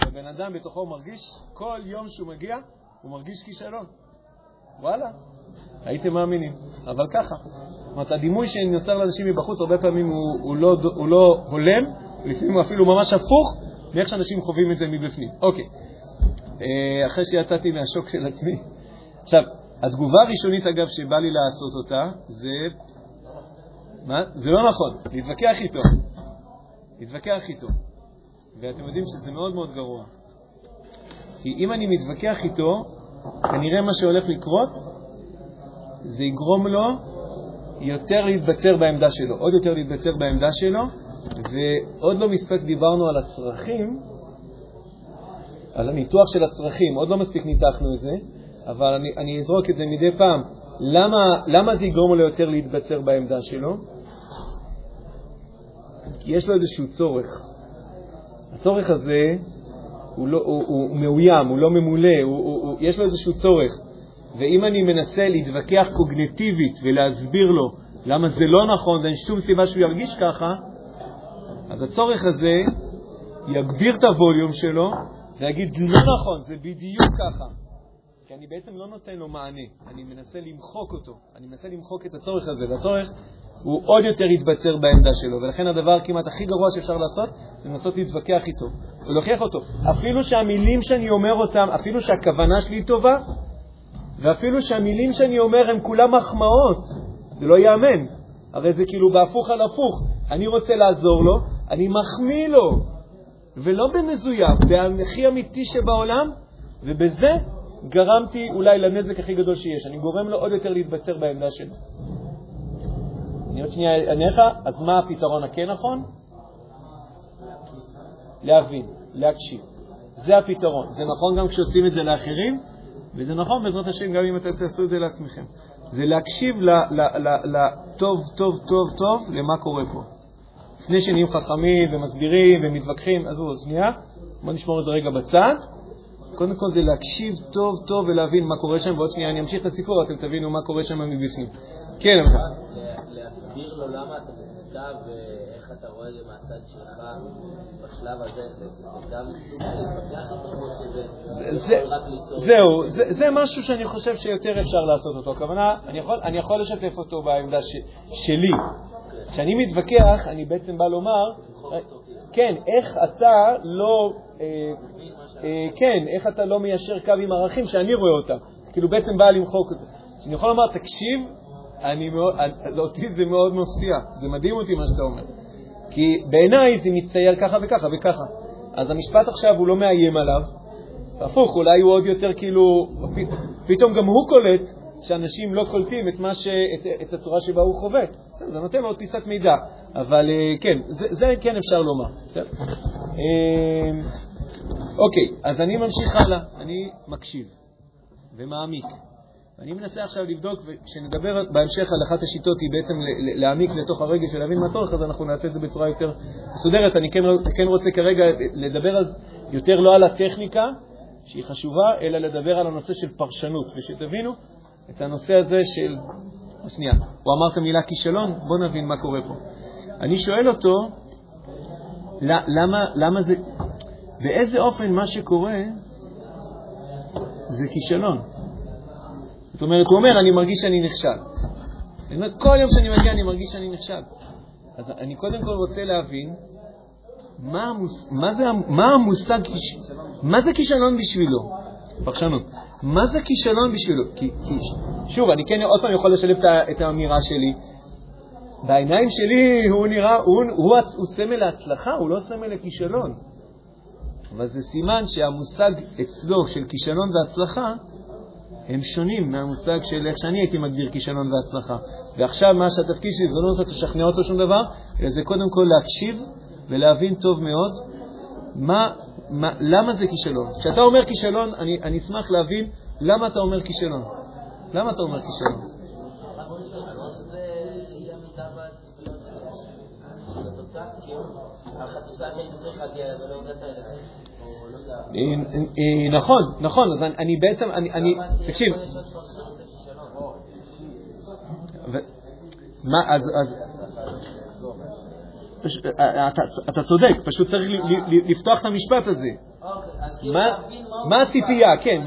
ובן אדם בתוכו מרגיש, כל יום שהוא מגיע, הוא מרגיש כישלון. וואלה, הייתם מאמינים, אבל ככה. זאת אומרת, הדימוי שנוצר לאנשים מבחוץ הרבה פעמים הוא, הוא, לא, הוא לא הולם, לפעמים הוא אפילו ממש הפוך מאיך שאנשים חווים את זה מבפנים. אוקיי, אה, אחרי שיצאתי מהשוק של עצמי. עכשיו, התגובה הראשונית, אגב, שבא לי לעשות אותה, זה מה? זה לא נכון, להתווכח איתו. להתווכח איתו. ואתם יודעים שזה מאוד מאוד גרוע. כי אם אני מתווכח איתו, כנראה מה שהולך לקרות זה יגרום לו יותר להתבצר בעמדה שלו, עוד יותר להתבצר בעמדה שלו, ועוד לא מספיק דיברנו על הצרכים, על הניתוח של הצרכים, עוד לא מספיק ניתחנו את זה, אבל אני, אני אזרוק את זה מדי פעם. למה, למה זה יגרום לו יותר להתבצר בעמדה שלו? כי יש לו איזשהו צורך. הצורך הזה הוא, לא, הוא, הוא, מאוים, הוא לא ממולא, הוא, הוא, הוא, יש לו איזשהו צורך. ואם אני מנסה להתווכח קוגנטיבית ולהסביר לו למה זה לא נכון ואין שום סיבה שהוא ירגיש ככה, אז הצורך הזה יגביר את הווליום שלו ויגיד, לא נכון, זה בדיוק ככה. כי אני בעצם לא נותן לו מענה, אני מנסה למחוק אותו, אני מנסה למחוק את הצורך הזה, והצורך הוא עוד יותר יתבצר בעמדה שלו, ולכן הדבר כמעט הכי גרוע שאפשר לעשות זה לנסות להתווכח איתו ולהוכיח אותו. אפילו שהמילים שאני אומר אותם, אפילו שהכוונה שלי טובה, ואפילו שהמילים שאני אומר הן כולם מחמאות, זה לא ייאמן. הרי זה כאילו בהפוך על הפוך. אני רוצה לעזור לו, אני מחמיא לו, ולא במזויף, בהכי אמיתי שבעולם, ובזה גרמתי אולי לנזק הכי גדול שיש. אני גורם לו עוד יותר להתבצר בעמדה שלו. אני עוד שנייה אענה לך, אז מה הפתרון הכן נכון? להבין, להקשיב. זה הפתרון. זה נכון גם כשעושים את זה לאחרים, וזה נכון בעזרת השם גם אם אתם תעשו את זה לעצמכם. זה להקשיב לטוב, טוב, טוב, טוב, למה קורה פה. לפני שנהיים חכמים ומסבירים ומתווכחים, עזבו, שנייה, בואו נשמור את זה רגע בצד. קודם כל זה להקשיב טוב טוב ולהבין מה קורה שם, ועוד שנייה אני אמשיך את הסיפור, אתם תבינו מה קורה שם מבפנים. כן, אמרת. להסביר לו למה אתה מופתע ואיך אתה רואה את זה מהצד שלך בשלב הזה, זה גם סוג של להתווכח איתו, זהו, זה משהו שאני חושב שיותר אפשר לעשות אותו. הכוונה, אני יכול לשתף אותו בעמדה שלי. כשאני מתווכח, אני בעצם בא לומר, כן, איך אתה לא, אה, אה, כן, איך אתה לא מיישר קו עם ערכים שאני רואה אותם. כאילו בעצם בא למחוק אותו. אני יכול לומר, תקשיב, אני מאוד, אותי זה מאוד מפתיע, זה מדהים אותי מה שאתה אומר. כי בעיניי זה מצטייר ככה וככה וככה. אז המשפט עכשיו הוא לא מאיים עליו, הפוך, אולי הוא עוד יותר כאילו, פתאום גם הוא קולט שאנשים לא קולטים את, ש... את, את הצורה שבה הוא חווה. זה נותן עוד פיסת מידע, אבל אה, כן, זה, זה כן אפשר לומר. בסדר? אה, אוקיי, אז אני ממשיך הלאה, אני מקשיב ומעמיק. אני מנסה עכשיו לבדוק, וכשנדבר בהמשך על אחת השיטות היא בעצם להעמיק לתוך הרגש ולהבין מה הצורך, אז אנחנו נעשה את זה בצורה יותר מסודרת. אני כן, כן רוצה כרגע לדבר אז יותר לא על הטכניקה, שהיא חשובה, אלא לדבר על הנושא של פרשנות, ושתבינו את הנושא הזה של... שנייה, הוא אמר את המילה כישלון, בואו נבין מה קורה פה. אני שואל אותו, למה, למה זה... באיזה אופן מה שקורה זה כישלון? זאת אומרת, הוא אומר, אני מרגיש שאני נכשל. אני אומר, כל יום שאני מגיע אני מרגיש שאני נכשל. אז אני קודם כל רוצה להבין מה, המוס, מה, זה, מה המושג, מה זה כישלון בשבילו? פרשנות. מה זה כישלון בשבילו? כי, כי, שוב, אני כן עוד פעם יכול לשלב את האמירה שלי. בעיניים שלי הוא נראה, הוא, הוא, הוא, סמל להצלחה, הוא לא סמל לכישלון. אבל זה סימן שהמושג אצלו של כישלון והצלחה הם שונים מהמושג של איך שאני הייתי מגדיר כישלון והצלחה. ועכשיו מה שהתפקיד שלי זה לא לנסות לשכנע אותו שום דבר, אלא זה קודם כל להקשיב ולהבין טוב מאוד מה, מה, למה זה כישלון. כשאתה אומר כישלון, אני, אני אשמח להבין למה אתה אומר כישלון. למה אתה אומר כישלון? נכון, נכון, אז אני בעצם, אני, תקשיב. מה, אז, אתה צודק, פשוט צריך לפתוח את המשפט הזה. מה הציפייה, כן,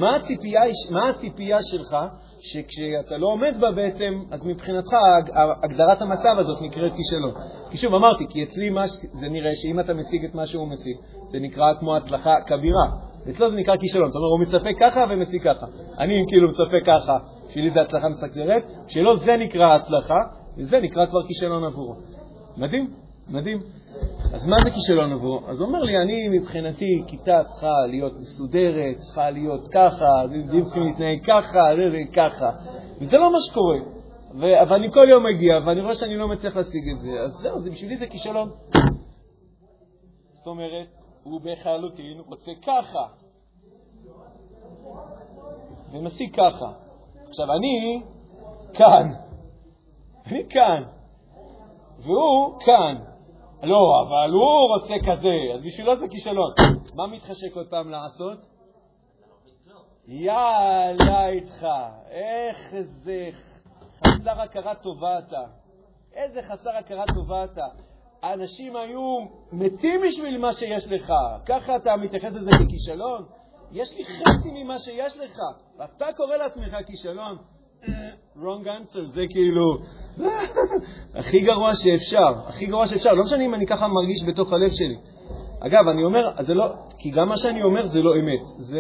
מה הציפייה שלך שכשאתה לא עומד בה בעצם, אז מבחינתך הגדרת המצב הזאת נקראת כישלון. כי שוב, אמרתי, כי אצלי זה נראה שאם אתה משיג את מה שהוא משיג, זה נקרא כמו הצלחה כבירה. אצלו זה נקרא כישלון. אתה אומר, הוא מצפה ככה ומשיג ככה. אני כאילו מצפה ככה, בשבילי זה הצלחה מסקזרת, שלא זה נקרא הצלחה, וזה נקרא כבר כישלון עבורו. מדהים, מדהים. אז מה זה כישלון עבורו? אז הוא אומר לי, אני מבחינתי, כיתה צריכה להיות מסודרת, צריכה להיות ככה, ילדים צריכים להתנהג ככה, וככה. וזה לא מה שקורה. ו- אבל אני כל יום מגיע, ואני רואה שאני לא מצליח להשיג את זה, אז זהו, זה, בשבילי זה כישלון. זאת אומרת, הוא בחלוטין רוצה ככה, ומשיג ככה. עכשיו, אני כאן, אני כאן, והוא כאן. לא, אבל הוא רוצה כזה, אז בשבילו זה כישלון. מה מתחשק עוד פעם לעשות? יאללה איתך, איך זה חסר הכרה טובה אתה. איזה חסר הכרה טובה אתה. האנשים היו מתים בשביל מה שיש לך. ככה אתה מתייחס לזה ככישלון? יש לי חצי ממה שיש לך, ואתה קורא לעצמך כישלון. Wrong answer, זה כאילו הכי גרוע שאפשר, הכי גרוע שאפשר. לא משנה אם אני ככה מרגיש בתוך הלב שלי. אגב, אני אומר, זה לא, כי גם מה שאני אומר זה לא אמת, זה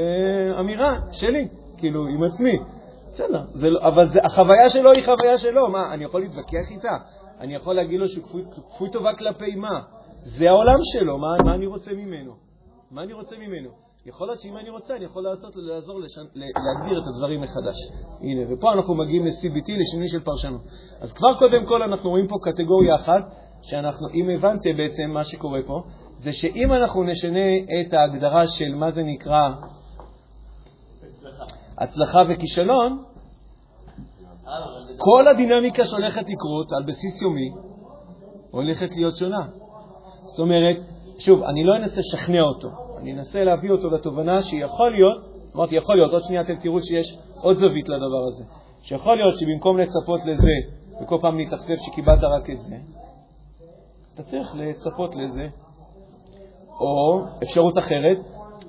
אמירה שלי, כאילו, עם עצמי. בסדר, לא, אבל זה, החוויה שלו היא חוויה שלו, מה, אני יכול להתווכח איתה? אני יכול להגיד לו שהוא כפוי טובה כלפי מה? זה העולם שלו, מה, מה אני רוצה ממנו? מה אני רוצה ממנו? יכול להיות שאם אני רוצה, אני יכול לעשות, לעזור לשן, להגדיר את הדברים מחדש. הנה, ופה אנחנו מגיעים ל-CBT, לשינוי של פרשנות. אז כבר קודם כל אנחנו רואים פה קטגוריה אחת, שאנחנו, אם הבנתם בעצם מה שקורה פה, זה שאם אנחנו נשנה את ההגדרה של מה זה נקרא הצלחה וכישלון, כל הדינמיקה שהולכת לקרות על בסיס יומי הולכת להיות שונה. זאת אומרת, שוב, אני לא אנסה לשכנע אותו, אני אנסה להביא אותו לתובנה שיכול להיות, אמרתי יכול להיות, עוד שנייה אתם תראו שיש עוד זווית לדבר הזה, שיכול להיות שבמקום לצפות לזה וכל פעם להתאכזב שקיבלת רק את זה, אתה צריך לצפות לזה, או אפשרות אחרת,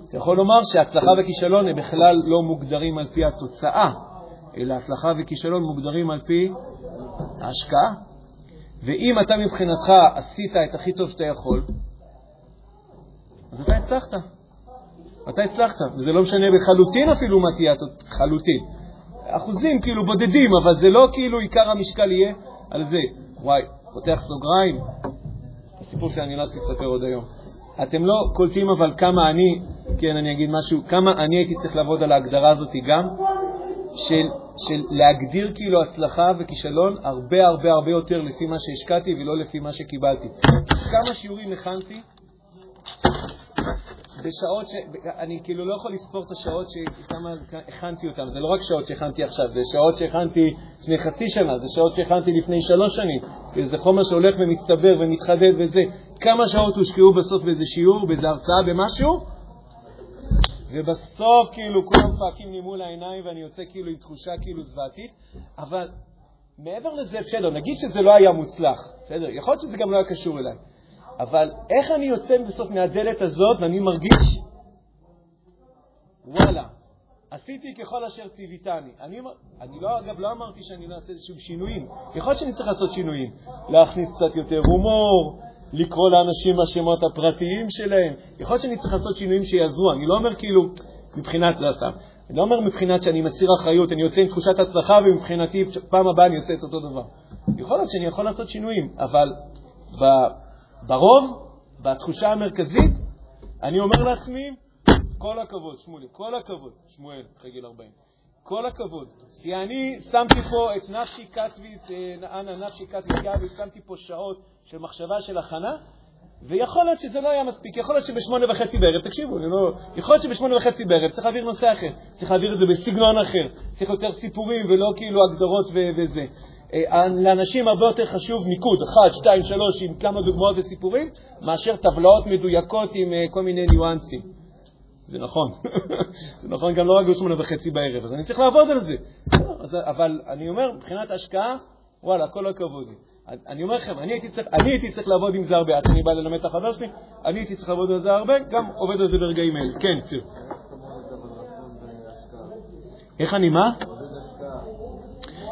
אתה יכול לומר שהצלחה וכישלון הם בכלל לא מוגדרים על פי התוצאה, אלא הצלחה וכישלון מוגדרים על פי ההשקעה. ואם אתה מבחינתך עשית את הכי טוב שאתה יכול, אז אתה הצלחת. אתה הצלחת, וזה לא משנה בחלוטין אפילו מה תהיה, חלוטין. אחוזים כאילו בודדים, אבל זה לא כאילו עיקר המשקל יהיה על זה. וואי, פותח סוגריים, הסיפור שאני לא אספיק לספר עוד היום. אתם לא קולטים אבל כמה אני, כן, אני אגיד משהו, כמה אני הייתי צריך לעבוד על ההגדרה הזאת גם, של, של להגדיר כאילו הצלחה וכישלון הרבה הרבה הרבה יותר לפי מה שהשקעתי ולא לפי מה שקיבלתי. כמה שיעורים הכנתי בשעות ש... אני כאילו לא יכול לספור את השעות שכמה הכנתי אותן. זה לא רק שעות שהכנתי עכשיו, זה שעות שהכנתי לפני חצי שנה, זה שעות שהכנתי לפני שלוש שנים. זה חומר שהולך ומצטבר ומתחדד וזה. כמה שעות הושקעו בסוף באיזה שיעור, באיזה הרצאה, במשהו, ובסוף כאילו כולם צועקים לי מול העיניים ואני יוצא כאילו עם תחושה כאילו זוועתית, אבל מעבר לזה, בסדר, נגיד שזה לא היה מוצלח, בסדר, יכול להיות שזה גם לא היה קשור אליי. אבל איך אני יוצא בסוף מהדלת הזאת ואני מרגיש, וואלה, עשיתי ככל אשר ציוויתני. אני, אני לא, אגב, לא אמרתי שאני לא אעשה איזשהם שינויים. יכול להיות שאני צריך לעשות שינויים. להכניס קצת יותר הומור, לקרוא לאנשים בשמות הפרטיים שלהם. יכול להיות שאני צריך לעשות שינויים שיעזרו. אני לא אומר כאילו, מבחינת, לא סתם, אני לא אומר מבחינת שאני מסיר אחריות, אני יוצא עם תחושת הצלחה ומבחינתי פעם הבאה אני עושה את אותו דבר. יכול להיות שאני יכול לעשות שינויים, אבל ברוב, בתחושה המרכזית, אני אומר לעצמי, כל הכבוד, שמולי, כל הכבוד, שמואל, אחרי גיל 40, כל הכבוד, כי אני שמתי פה את נפשי כתבית, אה, אנא נפשי כתבית גבי, שמתי פה שעות של מחשבה של הכנה, ויכול להיות שזה לא היה מספיק, יכול להיות שבשמונה וחצי בערב, תקשיבו, לא, יכול להיות שבשמונה וחצי בערב צריך להעביר נושא אחר, צריך להעביר את זה בסגנון אחר, צריך יותר סיפורים ולא כאילו הגדרות וזה. אה, לאנשים הרבה יותר חשוב ניקוד, אחד, שתיים, שלוש, עם כמה דוגמאות וסיפורים, מאשר טבלאות מדויקות עם אה, כל מיני ניואנסים. זה נכון. <laughs> זה נכון גם לא רק בשמונה וחצי בערב, אז אני צריך לעבוד על זה. אבל אני אומר, מבחינת השקעה, וואלה, כל הכבוד לי. אני אומר לכם, אני הייתי, צריך, אני הייתי צריך לעבוד עם זה הרבה. עד שאני בא ללמד את החבר שלי, אני הייתי צריך לעבוד על זה הרבה, גם עובד על זה ברגעים אלה. כן, ציר. איך אני מה?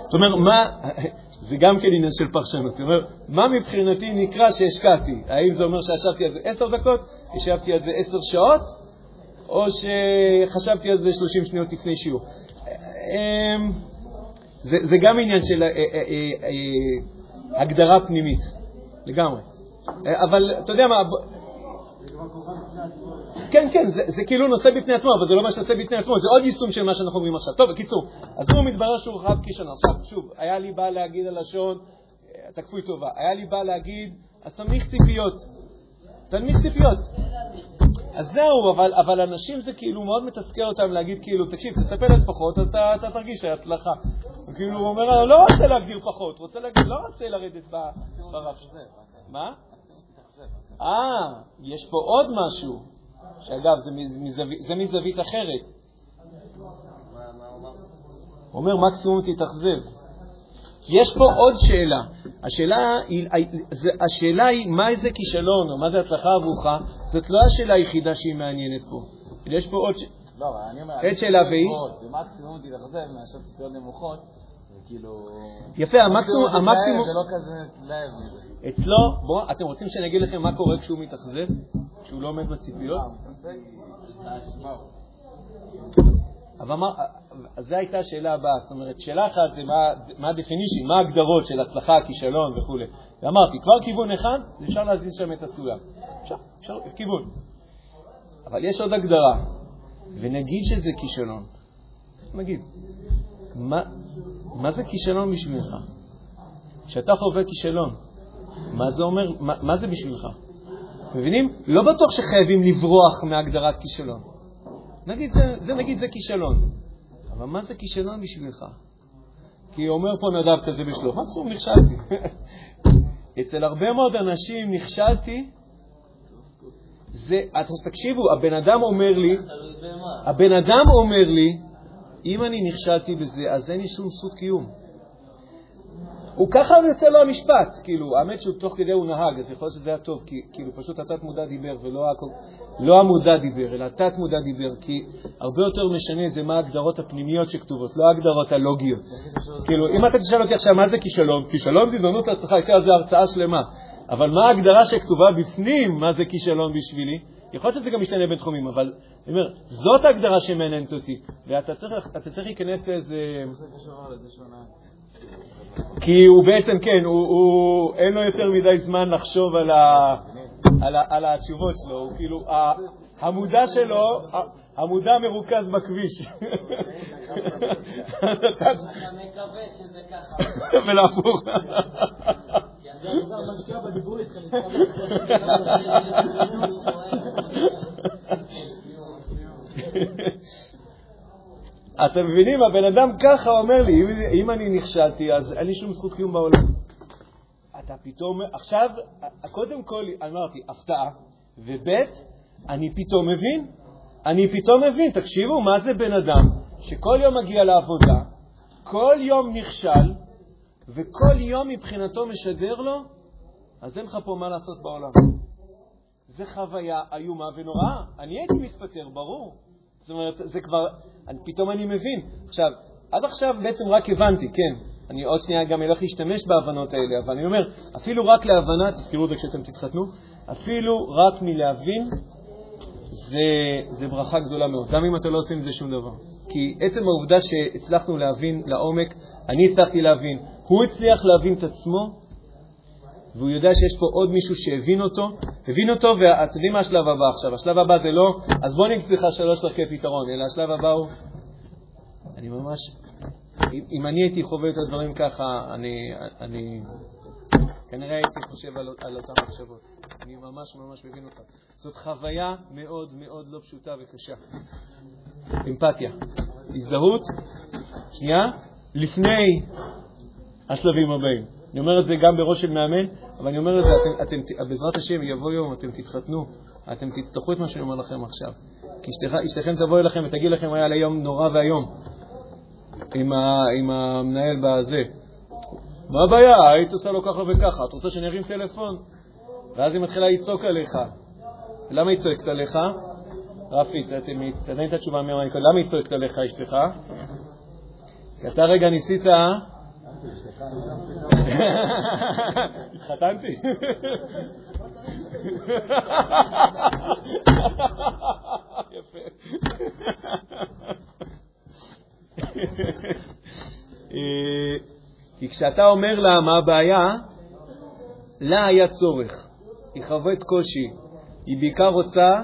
זאת אומרת, מה, זה גם כן עניין של פרשנות. זאת אומרת, מה מבחינתי נקרא שהשקעתי? האם זה אומר שישבתי על זה עשר דקות, ישבתי על זה עשר שעות, או שחשבתי על זה שלושים שניות לפני שיעור? אמ, זה, זה גם עניין של אה, אה, אה, הגדרה פנימית, לגמרי. אבל אתה יודע מה... כן, כן, זה, זה כאילו נושא בפני עצמו, אבל זה לא מה שנושא בפני עצמו, זה עוד יישום של מה שאנחנו אומרים עכשיו. טוב, בקיצור, אז הוא מתברר שהוא רב כישלון. עכשיו, שוב, היה לי בא להגיד הלשון, אתה כפוי טובה, היה לי בא להגיד, אז תנמיך ציפיות. תנמיך ציפיות. אז זהו, אבל, אבל אנשים זה כאילו מאוד מתסכל אותם להגיד כאילו, תקשיב, תצפה לפחות, אז אתה, אתה תרגיש הצלחה. כאילו, הוא אומר, לא רוצה להגדיר פחות, רוצה להגיד, לא רוצה לרדת ברף. מה? אה, יש פה עוד משהו, שאגב, זה, מזווית, זה מזווית אחרת. הוא אומר, מקסימום תתאכזב. יש פה עוד שאלה. השאלה היא, השאלה היא מה זה כישלון או מה זה הצלחה עבורך, זאת לא השאלה היחידה שהיא מעניינת פה. יש פה עוד... ש... לא, אבל אני אומר... אין שאלה והיא? במקסימום תתאכזב מאשר ציפיות נמוכות, וכאילו... יפה, המקסימום. זה לא כזה מזה. אצלו, בואו, אתם רוצים שאני אגיד לכם מה קורה כשהוא מתאכזב? כשהוא לא עומד בציפיות? אבל מה, זו הייתה השאלה הבאה, זאת אומרת, שאלה אחת זה מה, מה ה-definition, מה ההגדרות של הצלחה, כישלון וכו'. ואמרתי, כבר כיוון אחד, אפשר להזיז שם את הסולם. אפשר, אפשר, כיוון. אבל יש עוד הגדרה, ונגיד שזה כישלון. נגיד, מה, מה זה כישלון בשבילך? כשאתה חווה כישלון, מה זה אומר, מה, מה זה בשבילך? אתם מבינים? לא בטוח שחייבים לברוח מהגדרת כישלון. נגיד זה, זה נגיד זה כישלון. אבל מה זה כישלון בשבילך? כי אומר פה נדב כזה בשלוף, מקסימום נכשלתי. <laughs> אצל הרבה מאוד אנשים נכשלתי, זה, תקשיבו, הבן אדם אומר לי, הבן אדם אומר לי, אם אני נכשלתי בזה, אז אין לי שום זכות קיום. הוא ככה יוצא לו המשפט, כאילו, האמת שהוא תוך כדי הוא נהג, אז יכול להיות שזה היה טוב, כי כאילו פשוט התת-מודע דיבר ולא לא המודע דיבר, אלא התת-מודע דיבר, כי הרבה יותר משנה זה מה ההגדרות הפנימיות שכתובות, לא ההגדרות הלוגיות. כאילו, אם אתה תשאל אותי עכשיו מה זה כישלון, כישלון זה הזדמנות להצלחה, יש לי על זה הרצאה שלמה, אבל מה ההגדרה שכתובה בפנים, מה זה כישלון בשבילי? יכול להיות שזה גם משתנה בין תחומים, אבל אני אומר, זאת ההגדרה שמעניינת אותי, ואתה צריך, צריך להיכנס לאיזה... כי הוא בעצם, כן, הוא, הוא, אין לו יותר מדי זמן לחשוב על, ה, על, ה, על התשובות שלו, הוא כאילו, המודע שלו, המודע מרוכז בכביש. אתה מקווה שזה ככה. ולהפוך. אתם מבינים? הבן אדם ככה אומר לי, אם, אם אני נכשלתי, אז אין לי שום זכות קיום בעולם. אתה פתאום, עכשיו, קודם כל אמרתי, הפתעה, וב' אני פתאום מבין. אני פתאום מבין, תקשיבו, מה זה בן אדם שכל יום מגיע לעבודה, כל יום נכשל, וכל יום מבחינתו משדר לו, אז אין לך פה מה לעשות בעולם. זה חוויה איומה ונוראה. אני הייתי מתפטר, ברור. זאת אומרת, זה כבר, אני, פתאום אני מבין. עכשיו, עד עכשיו בעצם רק הבנתי, כן. אני עוד שנייה גם אלך להשתמש בהבנות האלה, אבל אני אומר, אפילו רק להבנה, תזכרו את זה כשאתם תתחתנו, אפילו רק מלהבין, זה, זה ברכה גדולה מאוד, גם אם אתם לא עושים עם זה שום דבר. כי עצם העובדה שהצלחנו להבין לעומק, אני הצלחתי להבין, הוא הצליח להבין את עצמו, והוא יודע שיש פה עוד מישהו שהבין אותו, הבין אותו, ואתם יודעים מה השלב הבא עכשיו? השלב הבא זה לא, אז בוא נגיד לך שלוש דרכי פתרון, אלא השלב הבא הוא, אני ממש, אם אני הייתי חווה את הדברים ככה, אני, אני כנראה הייתי חושב על, על אותן מחשבות. אני ממש ממש מבין אותך. זאת חוויה מאוד מאוד לא פשוטה וקשה. אמפתיה. הזדהות, שנייה, לפני השלבים הבאים. אני אומר את זה גם בראש של מאמן, אבל אני אומר את זה, אתם, אתם, בעזרת השם יבוא יום, אתם תתחתנו, אתם תצטרכו את מה שאני אומר לכם עכשיו. כי אשתכם תבוא אליכם ותגיד לכם, היה לה יום נורא ואיום עם, עם המנהל בזה. מה הבעיה? היית עושה לו ככה וככה, את רוצה שאני ארים טלפון? ואז היא מתחילה לצעוק עליך. למה היא צועקת עליך? רפי, תתן את התשובה אמרה למה היא צועקת עליך, אשתך? כי אתה רגע ניסית התחתנתי. כי כשאתה אומר לה מה הבעיה, לה היה צורך. היא חווית קושי. היא בעיקר רוצה,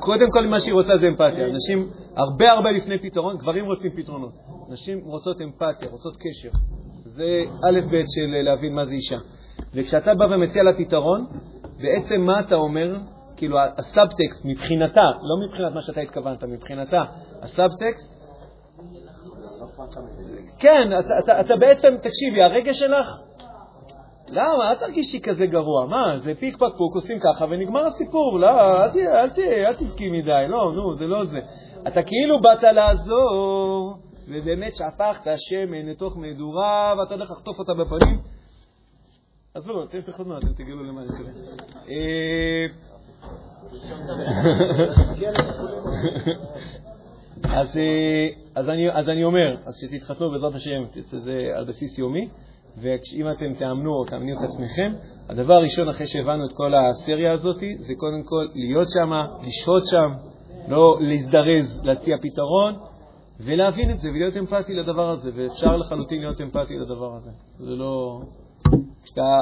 קודם כל מה שהיא רוצה זה אמפתיה. אנשים הרבה הרבה לפני פתרון, גברים רוצים פתרונות. נשים רוצות אמפתיה, רוצות קשר. זה א' ב' של להבין מה זה אישה. וכשאתה בא ומציע לה פתרון, בעצם מה אתה אומר? כאילו הסאבטקסט מבחינתה, לא מבחינת מה שאתה התכוונת, מבחינתה, הסאבטקסט, כן, אתה, בעצם, תקשיבי, הרגש שלך, למה? אל תרגישי כזה גרוע. מה, זה פיק פק פוק, עושים ככה ונגמר הסיפור. לא, אל, אל, אל, אל תבכי מדי, לא, נו, זה לא זה. אתה כאילו באת לעזור, ובאמת שפכת שמן לתוך מדורה, ואתה הולך לחטוף אותה בפנים. עזבו, אתם תחתנו, אתם תגלו למה אני מתכוון. אה, אז, אה, אז, אני, אז אני אומר, אז שתתחתנו בעזרת השם, זה על בסיס יומי, ואם אתם תאמנו או תאמנו את עצמכם, הדבר הראשון אחרי שהבנו את כל הסריה הזאת, זה קודם כל להיות שם, לשהות שם, לא להזדרז, להציע פתרון, ולהבין את זה ולהיות אמפתי לדבר הזה, ואפשר לחלוטין להיות אמפתי לדבר הזה. זה לא... כשאתה,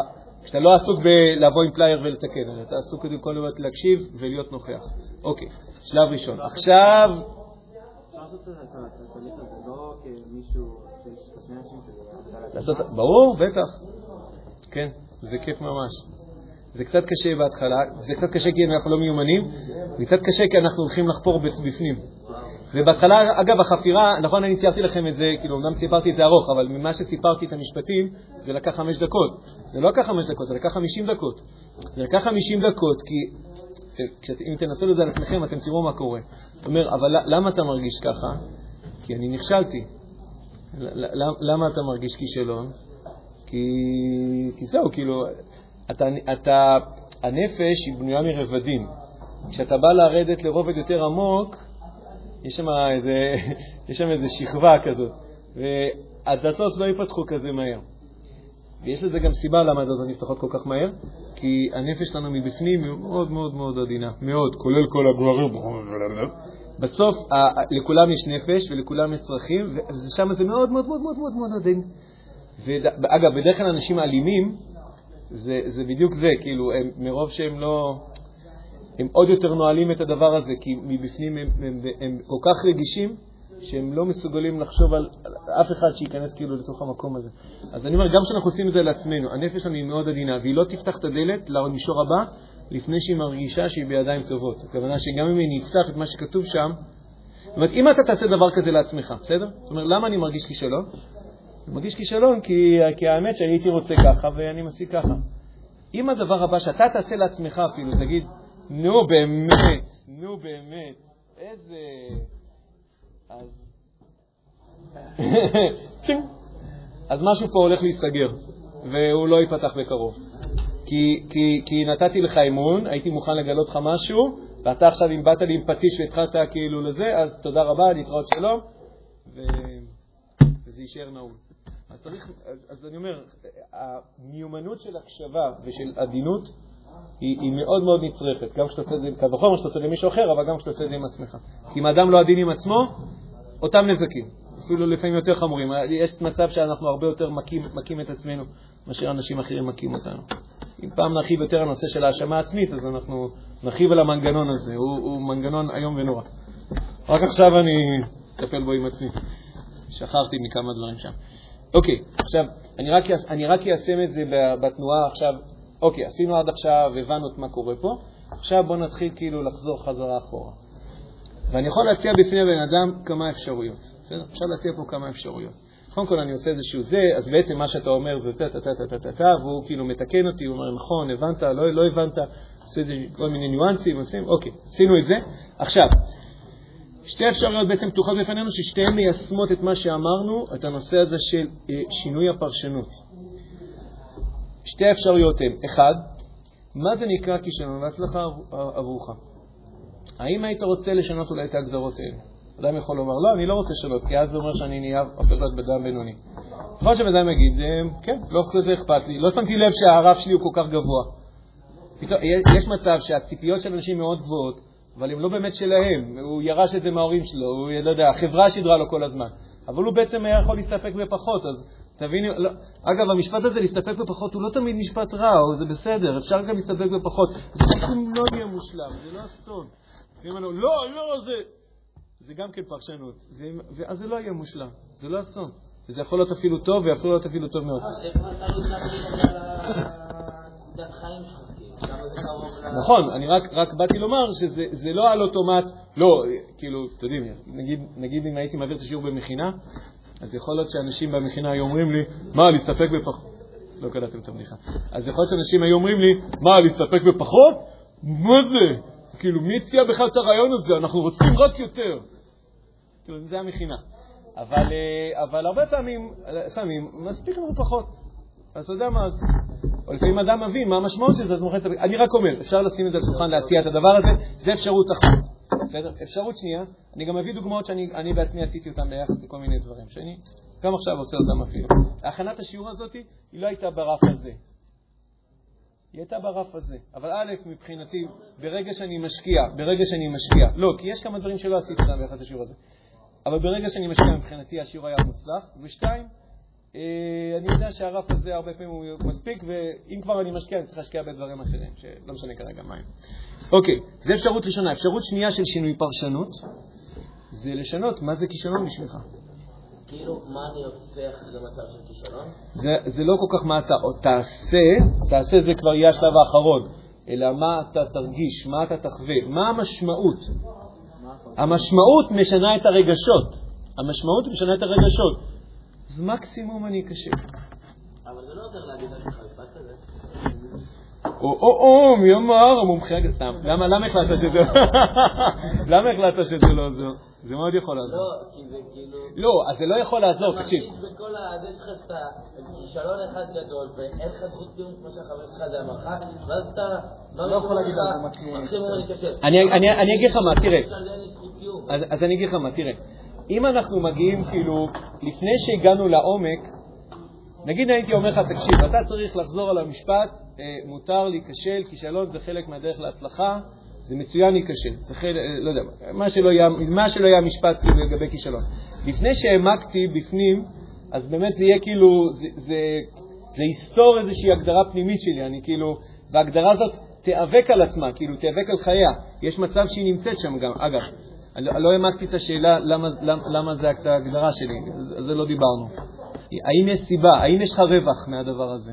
כשאתה לא עסוק בלבוא עם פלייר ולתקן, אלא אתה עסוק קודם כל להקשיב ולהיות נוכח. אוקיי, שלב ראשון. עכשיו... לא לעשות... ברור, בטח. כן, זה כיף ממש. זה קצת קשה בהתחלה, זה קצת קשה כי אנחנו לא מיומנים, זה קצת קשה כי אנחנו הולכים לחפור בפנים. ובהתחלה, אגב, החפירה, נכון, אני ציירתי לכם את זה, כאילו, אמנם סיפרתי את זה ארוך, אבל ממה שסיפרתי את המשפטים, זה לקח חמש דקות. זה לא לקח חמש דקות, זה לקח חמישים דקות. זה לקח חמישים דקות, כי אם תנסו את זה על עצמכם, אתם תראו מה קורה. זאת אומרת, אבל למה אתה מרגיש ככה? כי אני נכשלתי. למה אתה מרגיש כישלון? כי, כי זהו, כאילו, אתה, אתה, הנפש היא בנויה מרבדים. כשאתה בא לרדת לרובד יותר עמוק, יש שם איזה, יש שם איזה שכבה כזאת, והדלתות לא ייפתחו כזה מהר. ויש לזה גם סיבה למה הדלתות נפתחות כל כך מהר, כי הנפש שלנו מבפנים מאוד מאוד מאוד עדינה, מאוד, כולל כל הגברים. בסוף לכולם יש נפש ולכולם יש צרכים, ושם זה מאוד מאוד מאוד מאוד מאוד מאוד עדין. ואגב, בדרך כלל אנשים אלימים, זה, זה בדיוק זה, כאילו, הם, מרוב שהם לא... הם עוד יותר נועלים את הדבר הזה, כי מבפנים הם, הם, הם, הם כל כך רגישים, שהם לא מסוגלים לחשוב על, על אף אחד שייכנס כאילו לתוך המקום הזה. אז אני אומר, גם כשאנחנו עושים את זה לעצמנו, הנפש שלנו היא מאוד עדינה, והיא לא תפתח את הדלת למישור הבא לפני שהיא מרגישה שהיא בידיים טובות. הכוונה שגם אם אני אפתח את מה שכתוב שם, זאת אומרת, אם אתה תעשה דבר כזה לעצמך, בסדר? זאת אומרת, למה אני מרגיש כישלון? אני מרגיש כישלון כי, כי האמת שאני הייתי רוצה ככה ואני משיג ככה. אם הדבר הבא שאתה תעשה לעצמך אפילו, תגיד, נו באמת, נו באמת, איזה... אז... <laughs> אז משהו פה הולך להיסגר, והוא לא ייפתח בקרוב. כי, כי, כי נתתי לך אמון, הייתי מוכן לגלות לך משהו, ואתה עכשיו, אם באת לי עם פטיש והתחלת כאילו לזה, אז תודה רבה, להתראות שלום, ו... וזה יישאר נעול. אז צריך, אז, אז אני אומר, המיומנות של הקשבה ושל עדינות היא, היא מאוד מאוד נצרכת, גם כשאתה עושה את זה, קל וחומר כשאתה עושה את זה למישהו אחר, אבל גם כשאתה עושה את זה עם עצמך. כי אם האדם לא עדין עם עצמו, אותם נזקים, אפילו לפעמים יותר חמורים. יש מצב שאנחנו הרבה יותר מכים, מכים את עצמנו מאשר אנשים אחרים מכים אותנו. אם פעם נרחיב יותר על הנושא של האשמה עצמית, אז אנחנו נרחיב על המנגנון הזה, הוא, הוא מנגנון איום ונורא. רק עכשיו אני אטפל בו עם עצמי. שכחתי מכמה דברים שם. אוקיי, עכשיו, אני רק, אני רק איישם את זה בתנועה עכשיו. אוקיי, עשינו עד עכשיו, הבנו את מה קורה פה, עכשיו בואו נתחיל כאילו לחזור חזרה אחורה. ואני יכול להציע בפני הבן אדם כמה אפשרויות. בסדר? אפשר להציע פה כמה אפשרויות. קודם כל אני עושה איזשהו זה, אז בעצם מה שאתה אומר זה טה-טה-טה-טה-טה, והוא כאילו מתקן אותי, הוא אומר, נכון, הבנת, לא, לא הבנת, עושה כל מיני ניואנסים, עושים, אוקיי, עשינו את זה. עכשיו, שתי אפשרויות בעצם פתוחות בפנינו, ששתיהן מיישמות את מה שאמרנו, את הנושא הזה של אה, שינוי הפרשנות. שתי אפשרויות הן, אחד, מה זה נקרא כישלון והצלחה עבורך? האם היית רוצה לשנות אולי את ההגדרות האלה? אדם יכול לומר, לא, אני לא רוצה לשנות, כי אז זה אומר שאני נהיה הופך להיות בדם בינוני. יכול שבן אדם יגיד, כן, לא כזה אכפת לי, לא שמתי לב שהרף שלי הוא כל כך גבוה. יש מצב שהציפיות של אנשים מאוד גבוהות, אבל הם לא באמת שלהם, הוא ירש את זה מההורים שלו, הוא, לא יודע, החברה שידרה לו כל הזמן. אבל הוא בעצם היה יכול להסתפק בפחות, אז תביני, לא, אגב, המשפט הזה, להסתפק בפחות, הוא לא תמיד משפט רע, זה בסדר, אפשר גם להסתפק בפחות. זה לא יהיה מושלם, זה לא אסון. לא, לא, זה... זה גם כן פרשנות, ואז זה לא יהיה מושלם, זה לא אסון. וזה יכול להיות אפילו טוב, ויכול להיות אפילו טוב מאוד. נכון, אני רק, רק באתי לומר שזה לא על אוטומט, לא, כאילו, אתם יודעים, נגיד, נגיד אם הייתי מעביר את השיעור במכינה, אז יכול להיות שאנשים במכינה היו אומרים לי, מה, להסתפק בפחות? לא קלטתם את הבדיחה. אז יכול להיות שאנשים היו אומרים לי, מה, להסתפק בפחות? מה זה? כאילו, מי הציע בכלל את הרעיון הזה? אנחנו רוצים רק יותר. כאילו, זה המכינה. אבל, אה, אבל הרבה פעמים, פעמים מספיק לנו פחות. אז אתה יודע מה, אז... או לפעמים אדם מבין מה המשמעות של זה, אז מוכן את אני רק אומר, אפשר לשים את זה על השולחן, להציע את הדבר הזה, זה אפשרות אחת. בסדר? אפשרות שנייה, אני גם מביא דוגמאות שאני בעצמי עשיתי אותן ביחס לכל מיני דברים, שאני גם עכשיו עושה אותם אפילו. הכנת השיעור הזאת, היא לא הייתה ברף הזה. היא הייתה ברף הזה. אבל א', מבחינתי, ברגע שאני משקיע, ברגע שאני משקיע, לא, כי יש כמה דברים שלא עשיתי אותם ביחס לשיעור הזה, אבל ברגע שאני משקיע, מבחינתי השיעור היה מוצלח. ושתיים, אני יודע שהרף הזה הרבה פעמים הוא מספיק, ואם כבר אני משקיע, אני צריך להשקיע בדברים אחרים, שלא משנה כרגע מה הם. אוקיי, זו אפשרות ראשונה. אפשרות שנייה של שינוי פרשנות, זה לשנות מה זה כישלון בשבילך. כאילו, מה אני עושה אחרי מצב של כישלון? זה, זה לא כל כך מה אתה תעשה, תעשה זה כבר יהיה השלב האחרון, אלא מה אתה תרגיש, מה אתה תחווה, מה המשמעות. המשמעות משנה את הרגשות. המשמעות משנה את הרגשות. אז מקסימום אני אקשה. אבל זה לא עוזר להגיד לך משפט כזה. או, או, או, מי אמר, המומחה, סתם, למה החלטת שזה, <laughs> למה החלטת שזה לא עוזר? זה מאוד יכול לעזור. לא, כי זה כאילו... לא, אז זה לא יכול לעזור, תקשיב. אתה מרגיש בכל ה... יש לך כישלון אחד גדול, ואין לך זכות טיעון כמו שהחבר שלך זה אמר לך, ואז אתה... לא יכול להגיד זה מקסימום אני קשה. אני אגיד לך מה, תראה. אז אני אגיד לך מה, תראה. אם אנחנו מגיעים, כאילו, לפני שהגענו לעומק, נגיד הייתי אומר לך, תקשיב, אתה צריך לחזור על המשפט, אה, מותר להיכשל, כישלון זה חלק מהדרך להצלחה, זה מצוין להיכשל, זה חלק, אה, לא יודע, מה שלא יהיה, מה שלא יהיה המשפט כאילו לגבי כישלון. לפני שהעמקתי בפנים, אז באמת זה יהיה כאילו, זה, זה, זה יסתור איזושהי הגדרה פנימית שלי, אני כאילו, וההגדרה הזאת תיאבק על עצמה, כאילו תיאבק על חייה. יש מצב שהיא נמצאת שם גם. אגב, לא העמקתי את השאלה למה, למה, למה זה ההגדרה שלי, על זה לא דיברנו. האם יש סיבה, האם יש לך רווח מהדבר הזה?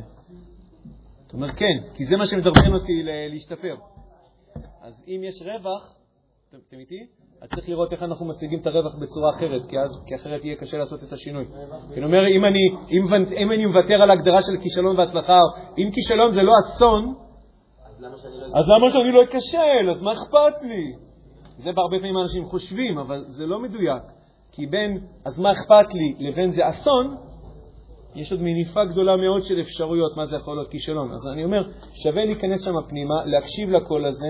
אתה אומר כן, כי זה מה שמדרבן אותי להשתפר. אז אם יש רווח, אתם איתי? אז צריך לראות איך אנחנו משיגים את הרווח בצורה אחרת, כי, אז, כי אחרת יהיה קשה לעשות את השינוי. כי אני אומר, אם אני, אם, אם אני מוותר על ההגדרה של כישלון והצלחה, אם כישלון זה לא אסון, אז למה שאני לא אכשל? אז מה אכפת לי? זה בהרבה פעמים אנשים חושבים, אבל זה לא מדויק. כי בין אז מה אכפת לי לבין זה אסון, יש עוד מניפה גדולה מאוד של אפשרויות מה זה יכול להיות כישלון. אז אני אומר, שווה להיכנס שם פנימה, להקשיב לקול הזה,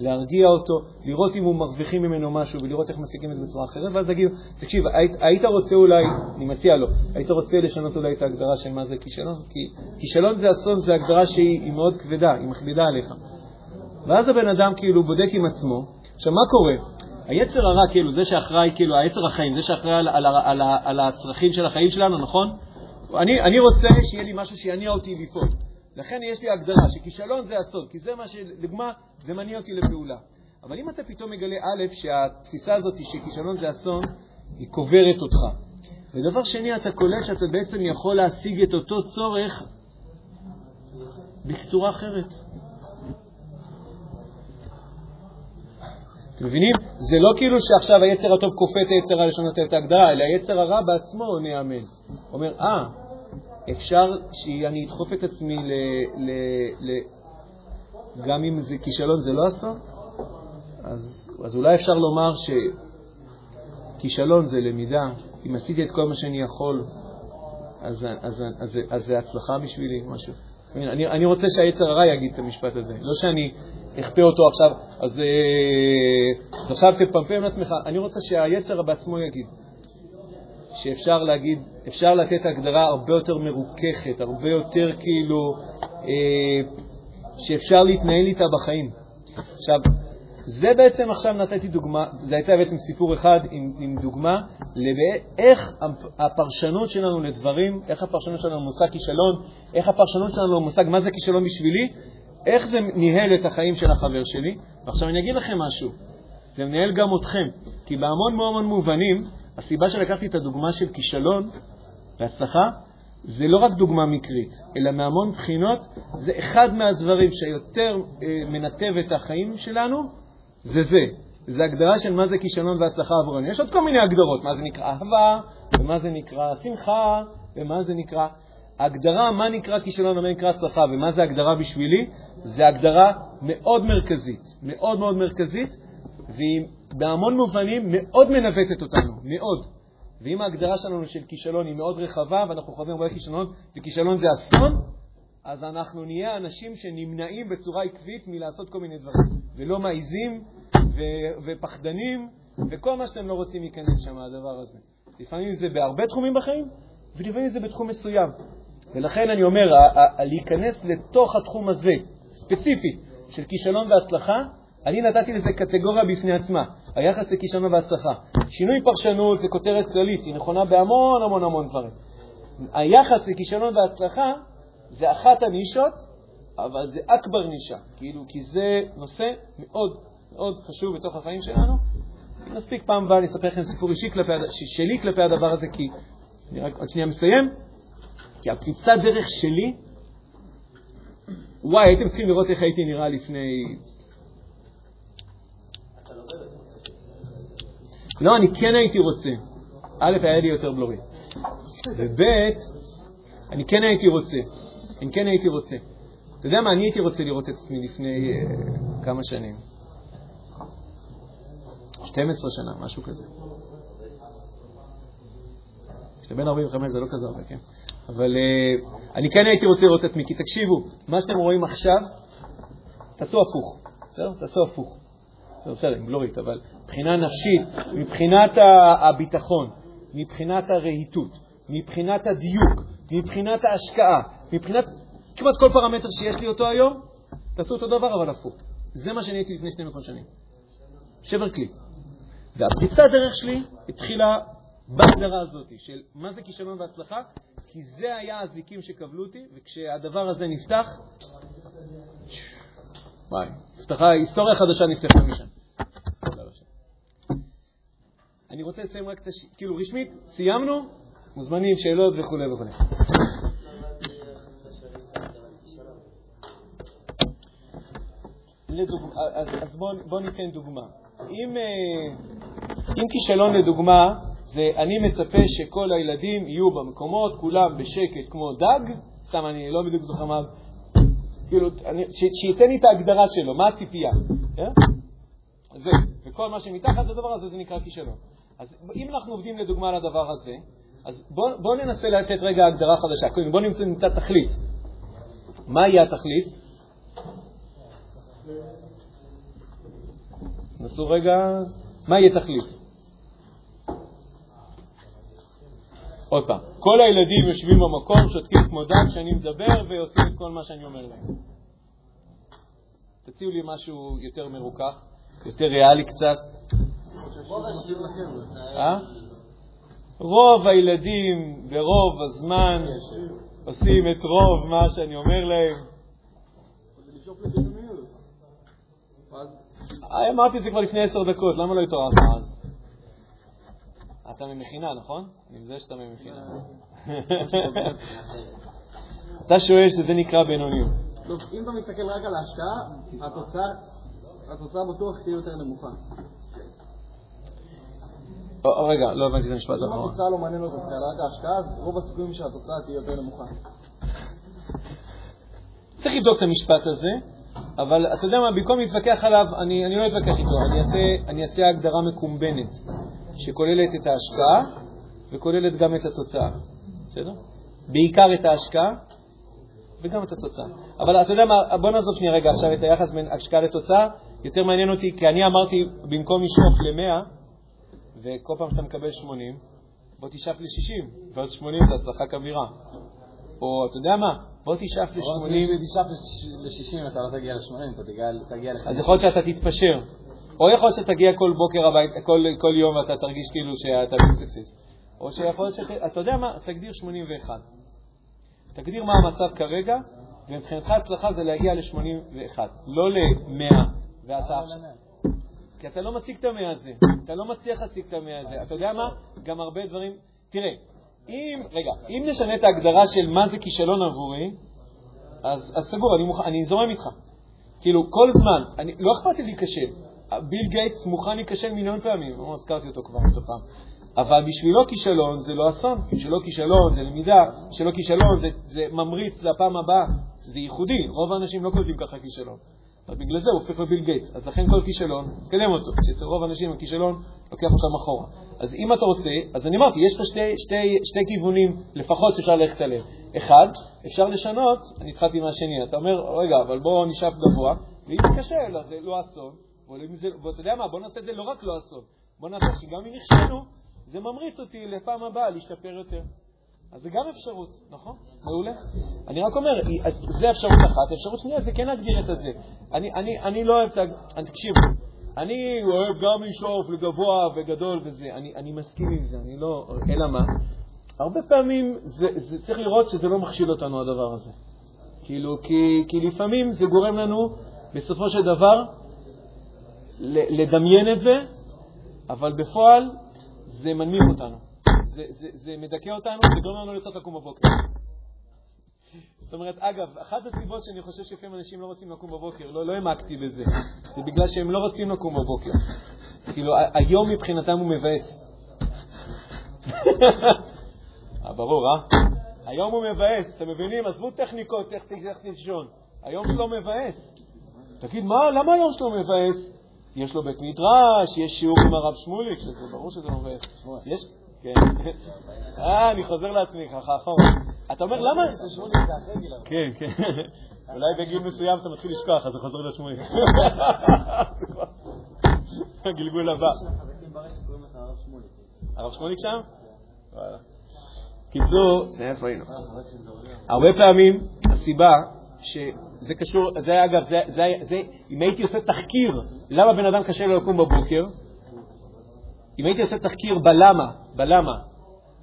להרגיע אותו, לראות אם הוא מרוויחים ממנו משהו ולראות איך משיגים את זה בצורה אחרת, ואז להגיד, תקשיב, היית, היית רוצה אולי, אני מציע לו, היית רוצה לשנות אולי את ההגדרה של מה זה כישלון? כי כישלון זה אסון, זה הגדרה שהיא מאוד כבדה, היא מכבידה עליך. ואז הבן אדם כאילו בודק עם עצמו, עכשיו מה קורה? היצר הרע, כאילו, זה שאחראי, כאילו, היצר החיים, זה שאחראי על, על, על, על, הצרכים של החיים שלנו, נכון? אני, אני רוצה שיהיה לי משהו שיניע אותי לפעול. לכן יש לי הגדרה שכישלון זה אסון, כי זה מה ש... לדוגמה, זה מניע אותי לפעולה. אבל אם אתה פתאום מגלה, א', שהתפיסה הזאת שכישלון זה אסון, היא קוברת אותך. ודבר שני, אתה קולט שאתה בעצם יכול להשיג את אותו צורך בצורה אחרת. מבינים? זה לא כאילו שעכשיו היצר הטוב כופה את היצר הרע לשנות את ההגדרה, אלא היצר הרע בעצמו עונה אמן. אומר, אה, אפשר שאני אדחוף את עצמי ל... ל, ל גם אם זה כישלון זה לא אסון? אז, אז אולי אפשר לומר שכישלון זה למידה. אם עשיתי את כל מה שאני יכול, אז, אז, אז, אז, אז זה הצלחה בשבילי, משהו. אני, אני רוצה שהיצר הרע יגיד את המשפט הזה, לא שאני אכפה אותו עכשיו, אז, אה, עכשיו תפמפם לעצמך. אני רוצה שהיצר בעצמו יגיד. שאפשר להגיד, אפשר לתת הגדרה הרבה יותר מרוככת, הרבה יותר כאילו, אה, שאפשר להתנהל איתה בחיים. עכשיו, זה בעצם עכשיו נתתי דוגמה, זה הייתה בעצם סיפור אחד עם, עם דוגמה לאיך הפרשנות שלנו לדברים, איך הפרשנות שלנו למושג כישלון, איך הפרשנות שלנו למושג מה זה כישלון בשבילי, איך זה ניהל את החיים של החבר שלי. ועכשיו אני אגיד לכם משהו, זה מנהל גם אתכם, כי בהמון מאוד מובנים, הסיבה שלקחתי את הדוגמה של כישלון והצלחה, זה לא רק דוגמה מקרית, אלא מהמון בחינות, זה אחד מהדברים שיותר אה, מנתב את החיים שלנו, זה זה. זה הגדרה של מה זה כישלון והצלחה עבורנו. יש עוד כל מיני הגדרות, מה זה נקרא אהבה, ומה זה נקרא שמחה, ומה זה נקרא... ההגדרה מה נקרא כישלון ומה נקרא הצלחה ומה זה הגדרה בשבילי, זה הגדרה מאוד מרכזית, מאוד מאוד מרכזית, והיא בהמון מובנים מאוד מנווטת אותנו, מאוד. ואם ההגדרה שלנו של כישלון היא מאוד רחבה, ואנחנו חווים הרבה כישלונות, וכישלון זה אסון, אז אנחנו נהיה אנשים שנמנעים בצורה עקבית מלעשות כל מיני דברים, ולא מעיזים ו- ופחדנים, וכל מה שאתם לא רוצים להיכנס שם, הדבר הזה. לפעמים זה בהרבה תחומים בחיים, ולפעמים זה בתחום מסוים. ולכן אני אומר, להיכנס לתוך התחום הזה, ספציפית, של כישלון והצלחה, אני נתתי לזה קטגוריה בפני עצמה, היחס לכישלון והצלחה. שינוי פרשנות זה כותרת כללית, היא נכונה בהמון המון המון דברים. היחס לכישלון והצלחה זה אחת הנישות, אבל זה אכבר נישה, כאילו, כי זה נושא מאוד מאוד חשוב בתוך החיים שלנו. מספיק פעם הבאה אספר לכם סיפור אישי כלפי, שלי כלפי הדבר הזה, כי אני רק עוד שנייה מסיים, כי הפריצת דרך שלי, וואי, הייתם צריכים לראות איך הייתי נראה לפני... לא, אני כן הייתי רוצה. א', היה לי יותר בלורי. וב', אני כן הייתי רוצה. אני כן הייתי רוצה. אתה יודע מה, אני הייתי רוצה לראות את עצמי לפני uh, כמה שנים. 12 שנה, משהו כזה. כשאתה בן 45 זה לא כזה הרבה, כן? אבל uh, אני כן הייתי רוצה לראות את עצמי, כי תקשיבו, מה שאתם רואים עכשיו, תעשו הפוך, בסדר? תעשו הפוך. זה בסדר, עם גלורית, אבל מבחינה נפשית, מבחינת הביטחון, מבחינת הרהיטות, מבחינת הדיוק, מבחינת ההשקעה, מבחינת כמעט כל פרמטר שיש לי אותו היום, תעשו אותו דבר, אבל הפוך. זה מה שאני הייתי לפני 12 שנים. שבר כלי. והפריצת דרך שלי התחילה בהגדרה הזאת של מה זה כישלון והצלחה, כי זה היה הזיקים שקבלו אותי, וכשהדבר הזה נפתח, וואי, נפתחה, היסטוריה חדשה נפתחה משם. אני רוצה לסיים רק את הש... כאילו, רשמית, סיימנו, מוזמנים, שאלות וכו' וכו'. לדוג... אז, אז בואו בוא ניתן דוגמה. אם, אה, אם כישלון לדוגמה, זה אני מצפה שכל הילדים יהיו במקומות, כולם בשקט כמו דג, סתם אני לא בדיוק זוכר מה, כאילו, שייתן לי את ההגדרה שלו, מה הציפייה. כן? זה, וכל מה שמתחת לדבר הזה זה נקרא כישלון. אז אם אנחנו עובדים לדוגמה על הדבר הזה, אז בואו בוא ננסה לתת רגע הגדרה חדשה. בואו נמצא, נמצא תחליף. מה יהיה התחליף? נסו רגע, מה יהיה תחליף? עוד פעם, כל הילדים יושבים במקום, שותקים כמו דג כשאני מדבר ועושים את כל מה שאני אומר להם. תציעו לי משהו יותר מרוכך, יותר ריאלי קצת. אה? רוב הילדים ברוב הזמן עושים את רוב מה שאני אומר להם. אה, אמרתי את זה כבר לפני עשר דקות, למה לא התעוררת אז? אתה ממכינה, נכון? אני מזהה שאתה ממכינה. <laughs> אתה שואל שזה נקרא בינוניות. אם אתה מסתכל רק על ההשקעה, התוצאה בטוח תהיה יותר נמוכה. רגע, לא הבנתי את המשפט האחרון. אם התוצאה לא מעניינת אותך, רק ההשקעה, אז רוב הסיכויים שהתוצאה תהיה יותר נמוכה. צריך לבדוק את המשפט הזה, אבל אתה יודע מה, במקום להתווכח עליו, אני, אני לא אתווכח איתו, אני אעשה, אני אעשה הגדרה מקומבנת, שכוללת את ההשקעה וכוללת גם את התוצאה, בסדר? בעיקר את ההשקעה וגם את התוצאה. אבל אתה יודע מה, בוא נעזוב שנייה רגע עכשיו את היחס בין השקעה לתוצאה, יותר מעניין אותי, כי אני אמרתי, במקום לשאוף ל-100, וכל פעם שאתה מקבל 80, בוא תשאף ל-60, ואז 80 זה הצלחה כבירה. או אתה יודע מה, בוא תשאף ל-80. אם תשאף ל-60 אתה לא תגיע ל-80, אתה תגיע ל-50. אז יכול להיות שאתה תתפשר. או יכול להיות שתגיע כל בוקר הביתה, כל, כל יום ואתה תרגיש כאילו שאתה בסקסיס. או שיכול להיות שאתה, אתה יודע מה, תגדיר 81. תגדיר מה המצב כרגע, ומבחינתך הצלחה זה להגיע ל-81, לא ל-100, ואתה עכשיו... כי אתה לא משיג את המאה הזה, אתה לא מצליח להשיג את המאה הזה. אתה יודע מה? גם הרבה דברים... תראה, אם, רגע, אם נשנה את ההגדרה של מה זה כישלון עבורי, אז, אז סגור, אני, מוכ... אני זורם איתך. כאילו, כל זמן, אני, לא אכפת לי להיכשל. ביל גייטס מוכן להיכשל מיליון פעמים, לא הזכרתי אותו כבר אותו פעם. אבל בשבילו כישלון זה לא אסון, בשבילו כישלון זה למידה, בשבילו כישלון זה, זה ממריץ לפעם הבאה, זה ייחודי, רוב האנשים לא כותבים ככה כישלון. אז בגלל זה הוא הופך לביל גייטס. אז לכן כל כישלון, קדם אותו. שאצל רוב האנשים הכישלון לוקח אותם אחורה. אז אם אתה רוצה, אז אני אמרתי, יש פה שתי, שתי, שתי כיוונים לפחות שאפשר ללכת עליהם. אחד, אפשר לשנות, אני התחלתי מהשני, אתה אומר, רגע, אבל בואו נשאף גבוה, ואם זה קשה, אז זה לא אסון. ואתה יודע מה, בוא נעשה את זה לא רק לא אסון, בוא נעשה שגם אם נכשלנו, זה ממריץ אותי לפעם הבאה להשתפר יותר. אז זה גם אפשרות, נכון? מעולה. אני רק אומר, זה אפשרות אחת. אפשרות שנייה זה כן להגדיר את הזה. אני, אני, אני לא אוהב. תקשיבו, אני אוהב גם לשאוף לגבוה וגדול וזה. אני, אני מסכים עם זה, אני לא... אלא מה? הרבה פעמים זה, זה, צריך לראות שזה לא מכשיל אותנו, הדבר הזה. כאילו, כי, כי לפעמים זה גורם לנו, בסופו של דבר, לדמיין את זה, אבל בפועל זה מנמיך אותנו. זה, זה, זה מדכא אותנו, זה גורם לנו לרצות לקום בבוקר. זאת אומרת, אגב, אחת הסיבות שאני חושב שלפעמים אנשים לא רוצים לקום בבוקר, לא, לא העמקתי בזה, זה בגלל שהם לא רוצים לקום בבוקר. כאילו, היום מבחינתם הוא מבאס. <laughs> אה, ברור, אה? היום הוא מבאס, אתם מבינים? עזבו טכניקות, איך תלך לישון. היום שלו מבאס. תגיד, מה, למה היום שלו מבאס? יש לו בית מדרש, יש שיעור עם הרב שמוליק, שזה ברור שזה מבאס. יש? כן. אה, אני חוזר לעצמי ככה אחורה. אתה אומר, למה? כן, כן. אולי בגיל מסוים אתה מתחיל לשכוח, אז זה חוזר לשמוליק. הגלגול הבא. הרב שמוליק שם? קיצור, איפה היינו? הרבה פעמים הסיבה שזה קשור, זה אגב, זה, זה, זה, אם הייתי עושה תחקיר למה בן אדם קשה לו לקום בבוקר, אם הייתי עושה תחקיר בלמה, בלמה,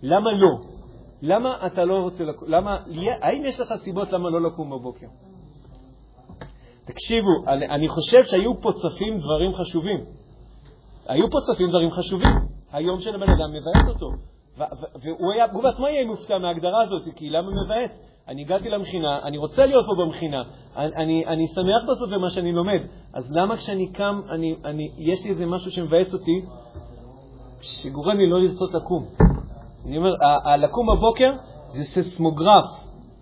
למה לא? למה אתה לא רוצה לקום? למה, האם יש לך סיבות למה לא לקום בבוקר? תקשיבו, אני, אני חושב שהיו פה צפים דברים חשובים. היו פה צפים דברים חשובים. היום של הבן אדם מבאס אותו. והוא בעצמו יהיה מופתע מההגדרה הזאת, כי למה מבאס? אני הגעתי למכינה, אני רוצה להיות פה במכינה, אני, אני, אני שמח בסוף במה שאני לומד, אז למה כשאני קם, אני, אני, יש לי איזה משהו שמבאס אותי, שגורם לי לא לרצות לקום? אני אומר, לקום בבוקר זה ססמוגרף,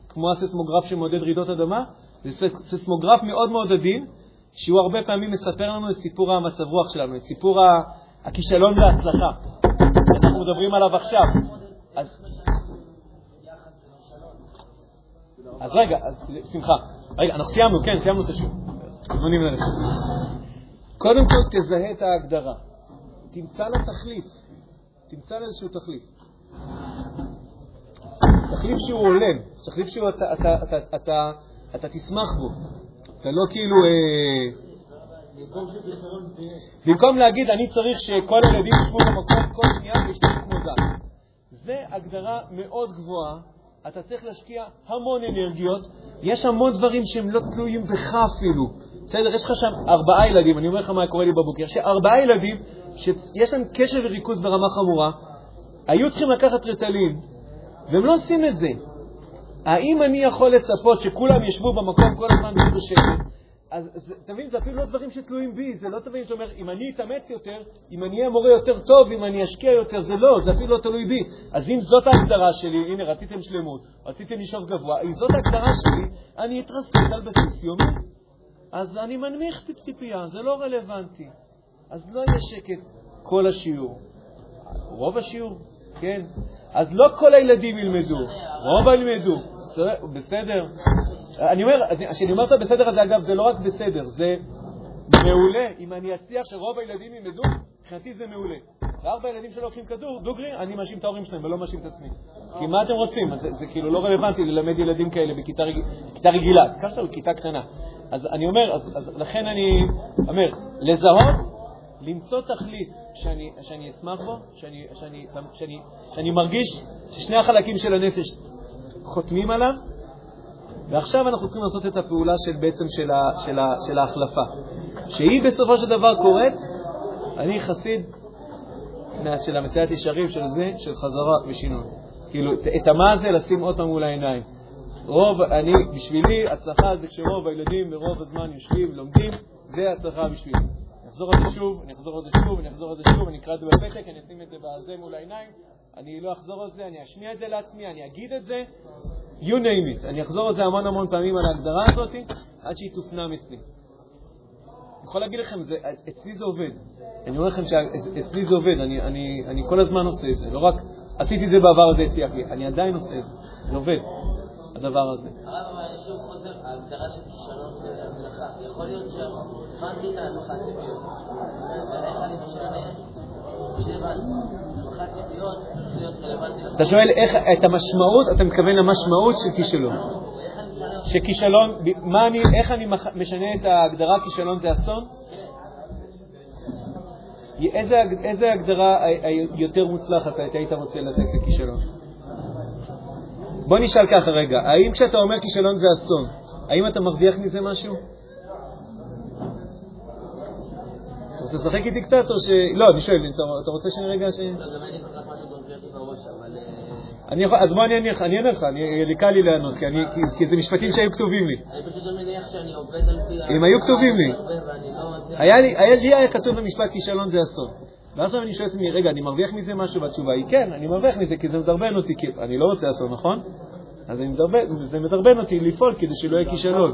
כמו הססמוגרף שמודד רעידות אדמה, זה ססמוגרף מאוד מאוד עדין, שהוא הרבה פעמים מספר לנו את סיפור המצב רוח שלנו, את סיפור הכישלון וההצלחה. אנחנו מדברים עליו עכשיו. אז, אז רגע, אז, שמחה. רגע, אנחנו סיימנו, כן, סיימנו את השיעור. זמנים ללכת. קודם כל תזהה את ההגדרה. תמצא לה תחליף. תמצא לה איזשהו תחליף. תחליף שהוא הולם, תחליף שהוא אתה, אתה, אתה, אתה, אתה תשמח בו. אתה לא כאילו... אה, במקום להגיד, אני צריך שכל הילדים ישבו במקום כל שנייה וישתו כמו זן. זו הגדרה מאוד גבוהה. אתה צריך להשקיע המון אנרגיות. יש המון דברים שהם לא תלויים בך אפילו. בסדר, יש לך שם ארבעה ילדים, אני אומר לך מה קורה לי בבוקר. יש ארבעה ילדים שיש להם קשב וריכוז ברמה חמורה, היו צריכים לקחת ריטלין, והם לא עושים את זה. האם אני יכול לצפות שכולם ישבו במקום כל הזמן בשקט? אז אתה מבין, זה אפילו לא דברים שתלויים בי, זה לא דברים שאומר, אם אני אתאמץ יותר, אם אני אהיה מורה יותר טוב, אם אני אשקיע יותר, זה לא, זה אפילו לא תלוי בי. אז אם זאת ההגדרה שלי, הנה, רציתם שלמות, רציתם לשאוף גבוה, אם זאת ההגדרה שלי, אני אתרסק על בסיס יומי. אז אני מנמיך ציפייה, זה לא רלוונטי. אז לא יהיה שקט כל השיעור. רוב השיעור, כן. אז לא כל הילדים ילמדו, רוב ילמדו. בסדר. אני אומר, כשאני אומר את הבסדר הזה, אגב, זה לא רק בסדר, זה מעולה. אם אני אצליח שרוב הילדים ילמדו, מבחינתי זה מעולה. וארבע ילדים שלא לוקחים כדור, דוגרי, אני מאשים את ההורים שלהם ולא מאשים את עצמי. כי מה אתם רוצים? זה, זה כאילו לא רלוונטי ללמד ילדים כאלה בכיתה רג... רגילה. תיקח אותנו בכיתה קטנה. אז אני אומר, אז, אז לכן אני אומר, לזהות, למצוא תחליף שאני, שאני אשמח בו, שאני, שאני, שאני, שאני מרגיש ששני החלקים של הנפש חותמים עליו, ועכשיו אנחנו צריכים לעשות את הפעולה של בעצם של, ה, של, ה, של ההחלפה, שהיא בסופו של דבר קורית, אני חסיד של המציאת ישרים של זה, של חזרה ושינוי. כאילו, את המה הזה לשים עוד פעם מול העיניים. רוב, אני, בשבילי, הצלחה זה כשרוב הילדים ברוב הזמן יושבים, לומדים, זה הצלחה בשבילי. אני אחזור על זה שוב, אני אחזור על זה שוב, אני אחזור על זה שוב, אני אקרא את זה בפתק, אני אשים את זה בזה מול העיניים, אני לא אחזור על זה, אני אשמיע את זה לעצמי, אני אגיד את זה, you name it. אני אחזור על זה המון המון פעמים על ההגדרה הזאת, עד שהיא תופנם אצלי. אני יכול להגיד לכם, זה, אצלי זה עובד. אני אומר לכם שאצלי זה עובד, אני, אני, אני כל הזמן עושה את זה. לא רק עשיתי את זה בעבר על ידי אחי, אני עדיין עושה את זה. זה עובד, הדבר הזה. הרב, אבל אני שוב חוזר, ההגדרה של כישלון והצלחה. יכול להיות שהבנתי את ההנחה הטבעיות. איך אני? כשהבנתי. הנחה אתה שואל איך, את המשמעות, אתה מתכוון למשמעות של כישלון. שכישלון, מה אני, איך אני משנה את ההגדרה כישלון זה אסון? איזה, איזה הגדרה יותר מוצלחת היית רוצה לתת לכישלון? בוא נשאל ככה רגע, האם כשאתה אומר כישלון זה אסון, האם אתה מרוויח מזה משהו? אתה רוצה לשחק איתי קצת או ש... לא, אני שואל, אתה, רוצה שאני רגע ש... לא. אה, אני יכול, אז בוא אני אענה לך, אני אענה לך, אני- לי קל לי לענות, כי, זה משפטים שהיו כתובים לי. אני פשוט לא מניח שאני עובד על פי... אם היו כתובים לי. לא... היה לי, היה, לי היה כתוב במשפט כישלון זה אסון. ואז אני שואל את עצמי, רגע, אני מרוויח מזה משהו? והתשובה היא כן, אני מרוויח מזה כי זה מדרבן אותי, כי אני לא רוצה אסון, נכון? אז זה מדרבן אותי לפעול כדי שלא יהיה כישלון.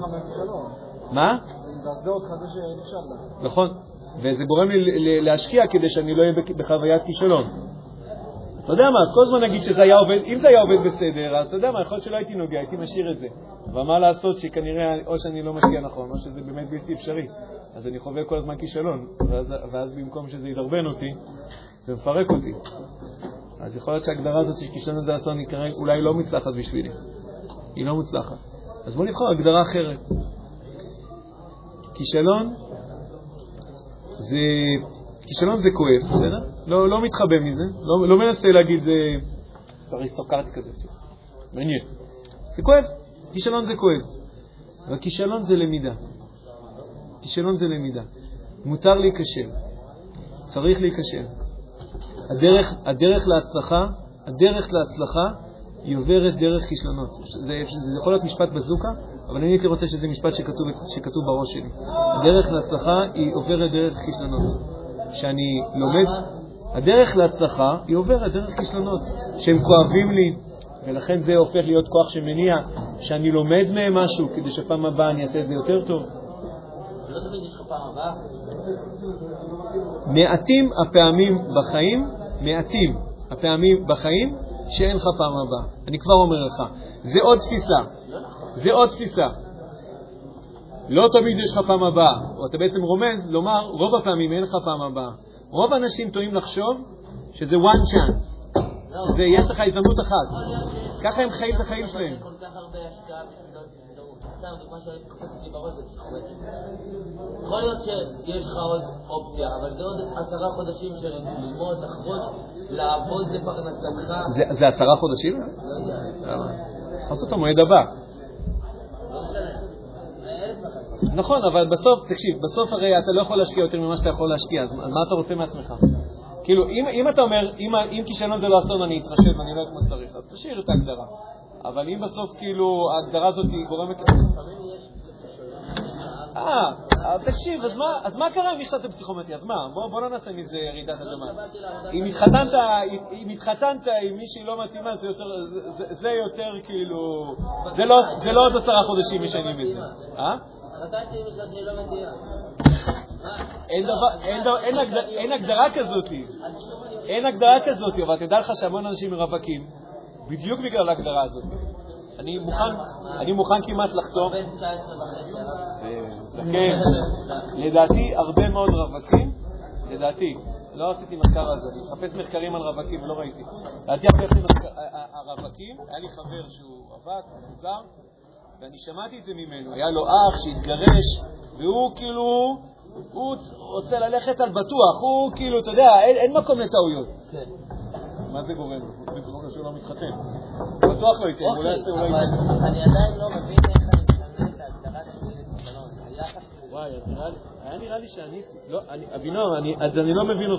מה? זה מזעזע אותך זה שנכשלת. נכון. וזה גורם לי להשקיע כדי שאני לא אהיה בחוויית כישלון. אתה יודע מה, אז כל הזמן נגיד שזה היה עובד, אם זה היה עובד בסדר, אז אתה יודע מה, יכול להיות שלא הייתי נוגע, הייתי משאיר את זה. אבל מה לעשות שכנראה או שאני לא משקיע נכון, או שזה באמת בלתי אפשרי. אז אני חווה כל הזמן כישלון, ואז, ואז במקום שזה ידרבן אותי, זה מפרק אותי. אז יכול להיות שההגדרה הזאת של כישלון זה אסון היא כרגע אולי לא מוצלחת בשבילי. היא לא מוצלחת. אז בואו נבחר הגדרה אחרת. כישלון זה... כישלון זה כואב, בסדר? לא, לא מתחבא מזה, לא, לא מנסה להגיד זה אריסטוקרטי כזה, מעניין. זה כואב, כישלון זה כואב. אבל כישלון זה למידה. כישלון זה למידה. מותר להיכשל, צריך להיכשל. הדרך, הדרך להצלחה, הדרך להצלחה היא עוברת דרך כישלונות. זה, זה יכול להיות משפט בזוקה, אבל אני הייתי רוצה שזה משפט שכתוב, שכתוב בראש שלי. הדרך להצלחה היא עוברת דרך כישלונות. שאני לומד, הדרך להצלחה היא עוברת דרך כישלונות, שהם כואבים לי, ולכן זה הופך להיות כוח שמניע, שאני לומד מהם משהו, כדי שפעם הבאה אני אעשה את זה יותר טוב. לא. מעטים הפעמים בחיים, מעטים הפעמים בחיים שאין לך פעם הבאה. אני כבר אומר לך, זה עוד תפיסה. זה עוד תפיסה. לא תמיד יש לך פעם הבאה, או אתה בעצם רומז לומר, רוב הפעמים אין לך פעם הבאה. רוב האנשים טועים לחשוב שזה one chance, שזה יש לך הזדמנות אחת. ככה הם חיים את החיים שלהם. סתם דוגמה לי בראש זה. יכול להיות שיש לך עוד אופציה, אבל זה עוד עשרה חודשים של ללמוד, לחבוש, לעבוד לפרנסתך. זה, עשרה חודשים? לא יודע, לעשות את המועד הבא. לא משנה. אלף ואחת. נכון, אבל בסוף, תקשיב, בסוף הרי אתה לא יכול להשקיע יותר ממה שאתה יכול להשקיע, אז מה אתה רוצה מעצמך? כאילו, אם, אם אתה אומר, אם, אם כישלון זה לא אסון, אני אתחשב ואני לא יודע כמו שצריך, אז תשאיר את ההגדרה. אבל אם בסוף, כאילו, ההגדרה הזאת היא גורמת... אה, תקשיב, אז מה, אז מה קרה אם נכשלת בפסיכומטרי? אז מה, בוא, בוא לא נעשה מזה רעידת אדמה. אם התחתנת, אם התחתנת עם מישהי לא מתאימה, זה יותר, זה, זה יותר כאילו, זה לא, זה לא עוד עשרה חודשים משנים את זה. אה? לא. אין, הגדרה כזאת, אין הגדרה כזאת, אבל תדע לך שהמון אנשים רווקים, בדיוק בגלל ההגדרה הזאת. אני מוכן, אני מוכן כמעט לחתום, בן 19 וחצי. הרב. כן, לדעתי הרבה מאוד רווקים, לדעתי, לא עשיתי מחקר על זה, אני מחפש מחקרים על רווקים ולא ראיתי. לדעתי הרבה הרווקים, היה לי חבר שהוא רווק, מבוגר, ואני שמעתי את זה ממנו, היה לו אח שהתגרש, והוא כאילו, הוא רוצה ללכת על בטוח, הוא כאילו, אתה יודע, אין, אין מקום לטעויות. כן. מה זה גורם? זה גורם שהוא לא מתחתן. בטוח לא ייתן, אולי אוקיי, יעשה, אולי. אני עדיין לא מבין איך אני משנה את ההגדרה שלי לכישלון. היחס וואי, היה נראה לי שעניתי. לא, אבינועם, אז אני לא מבין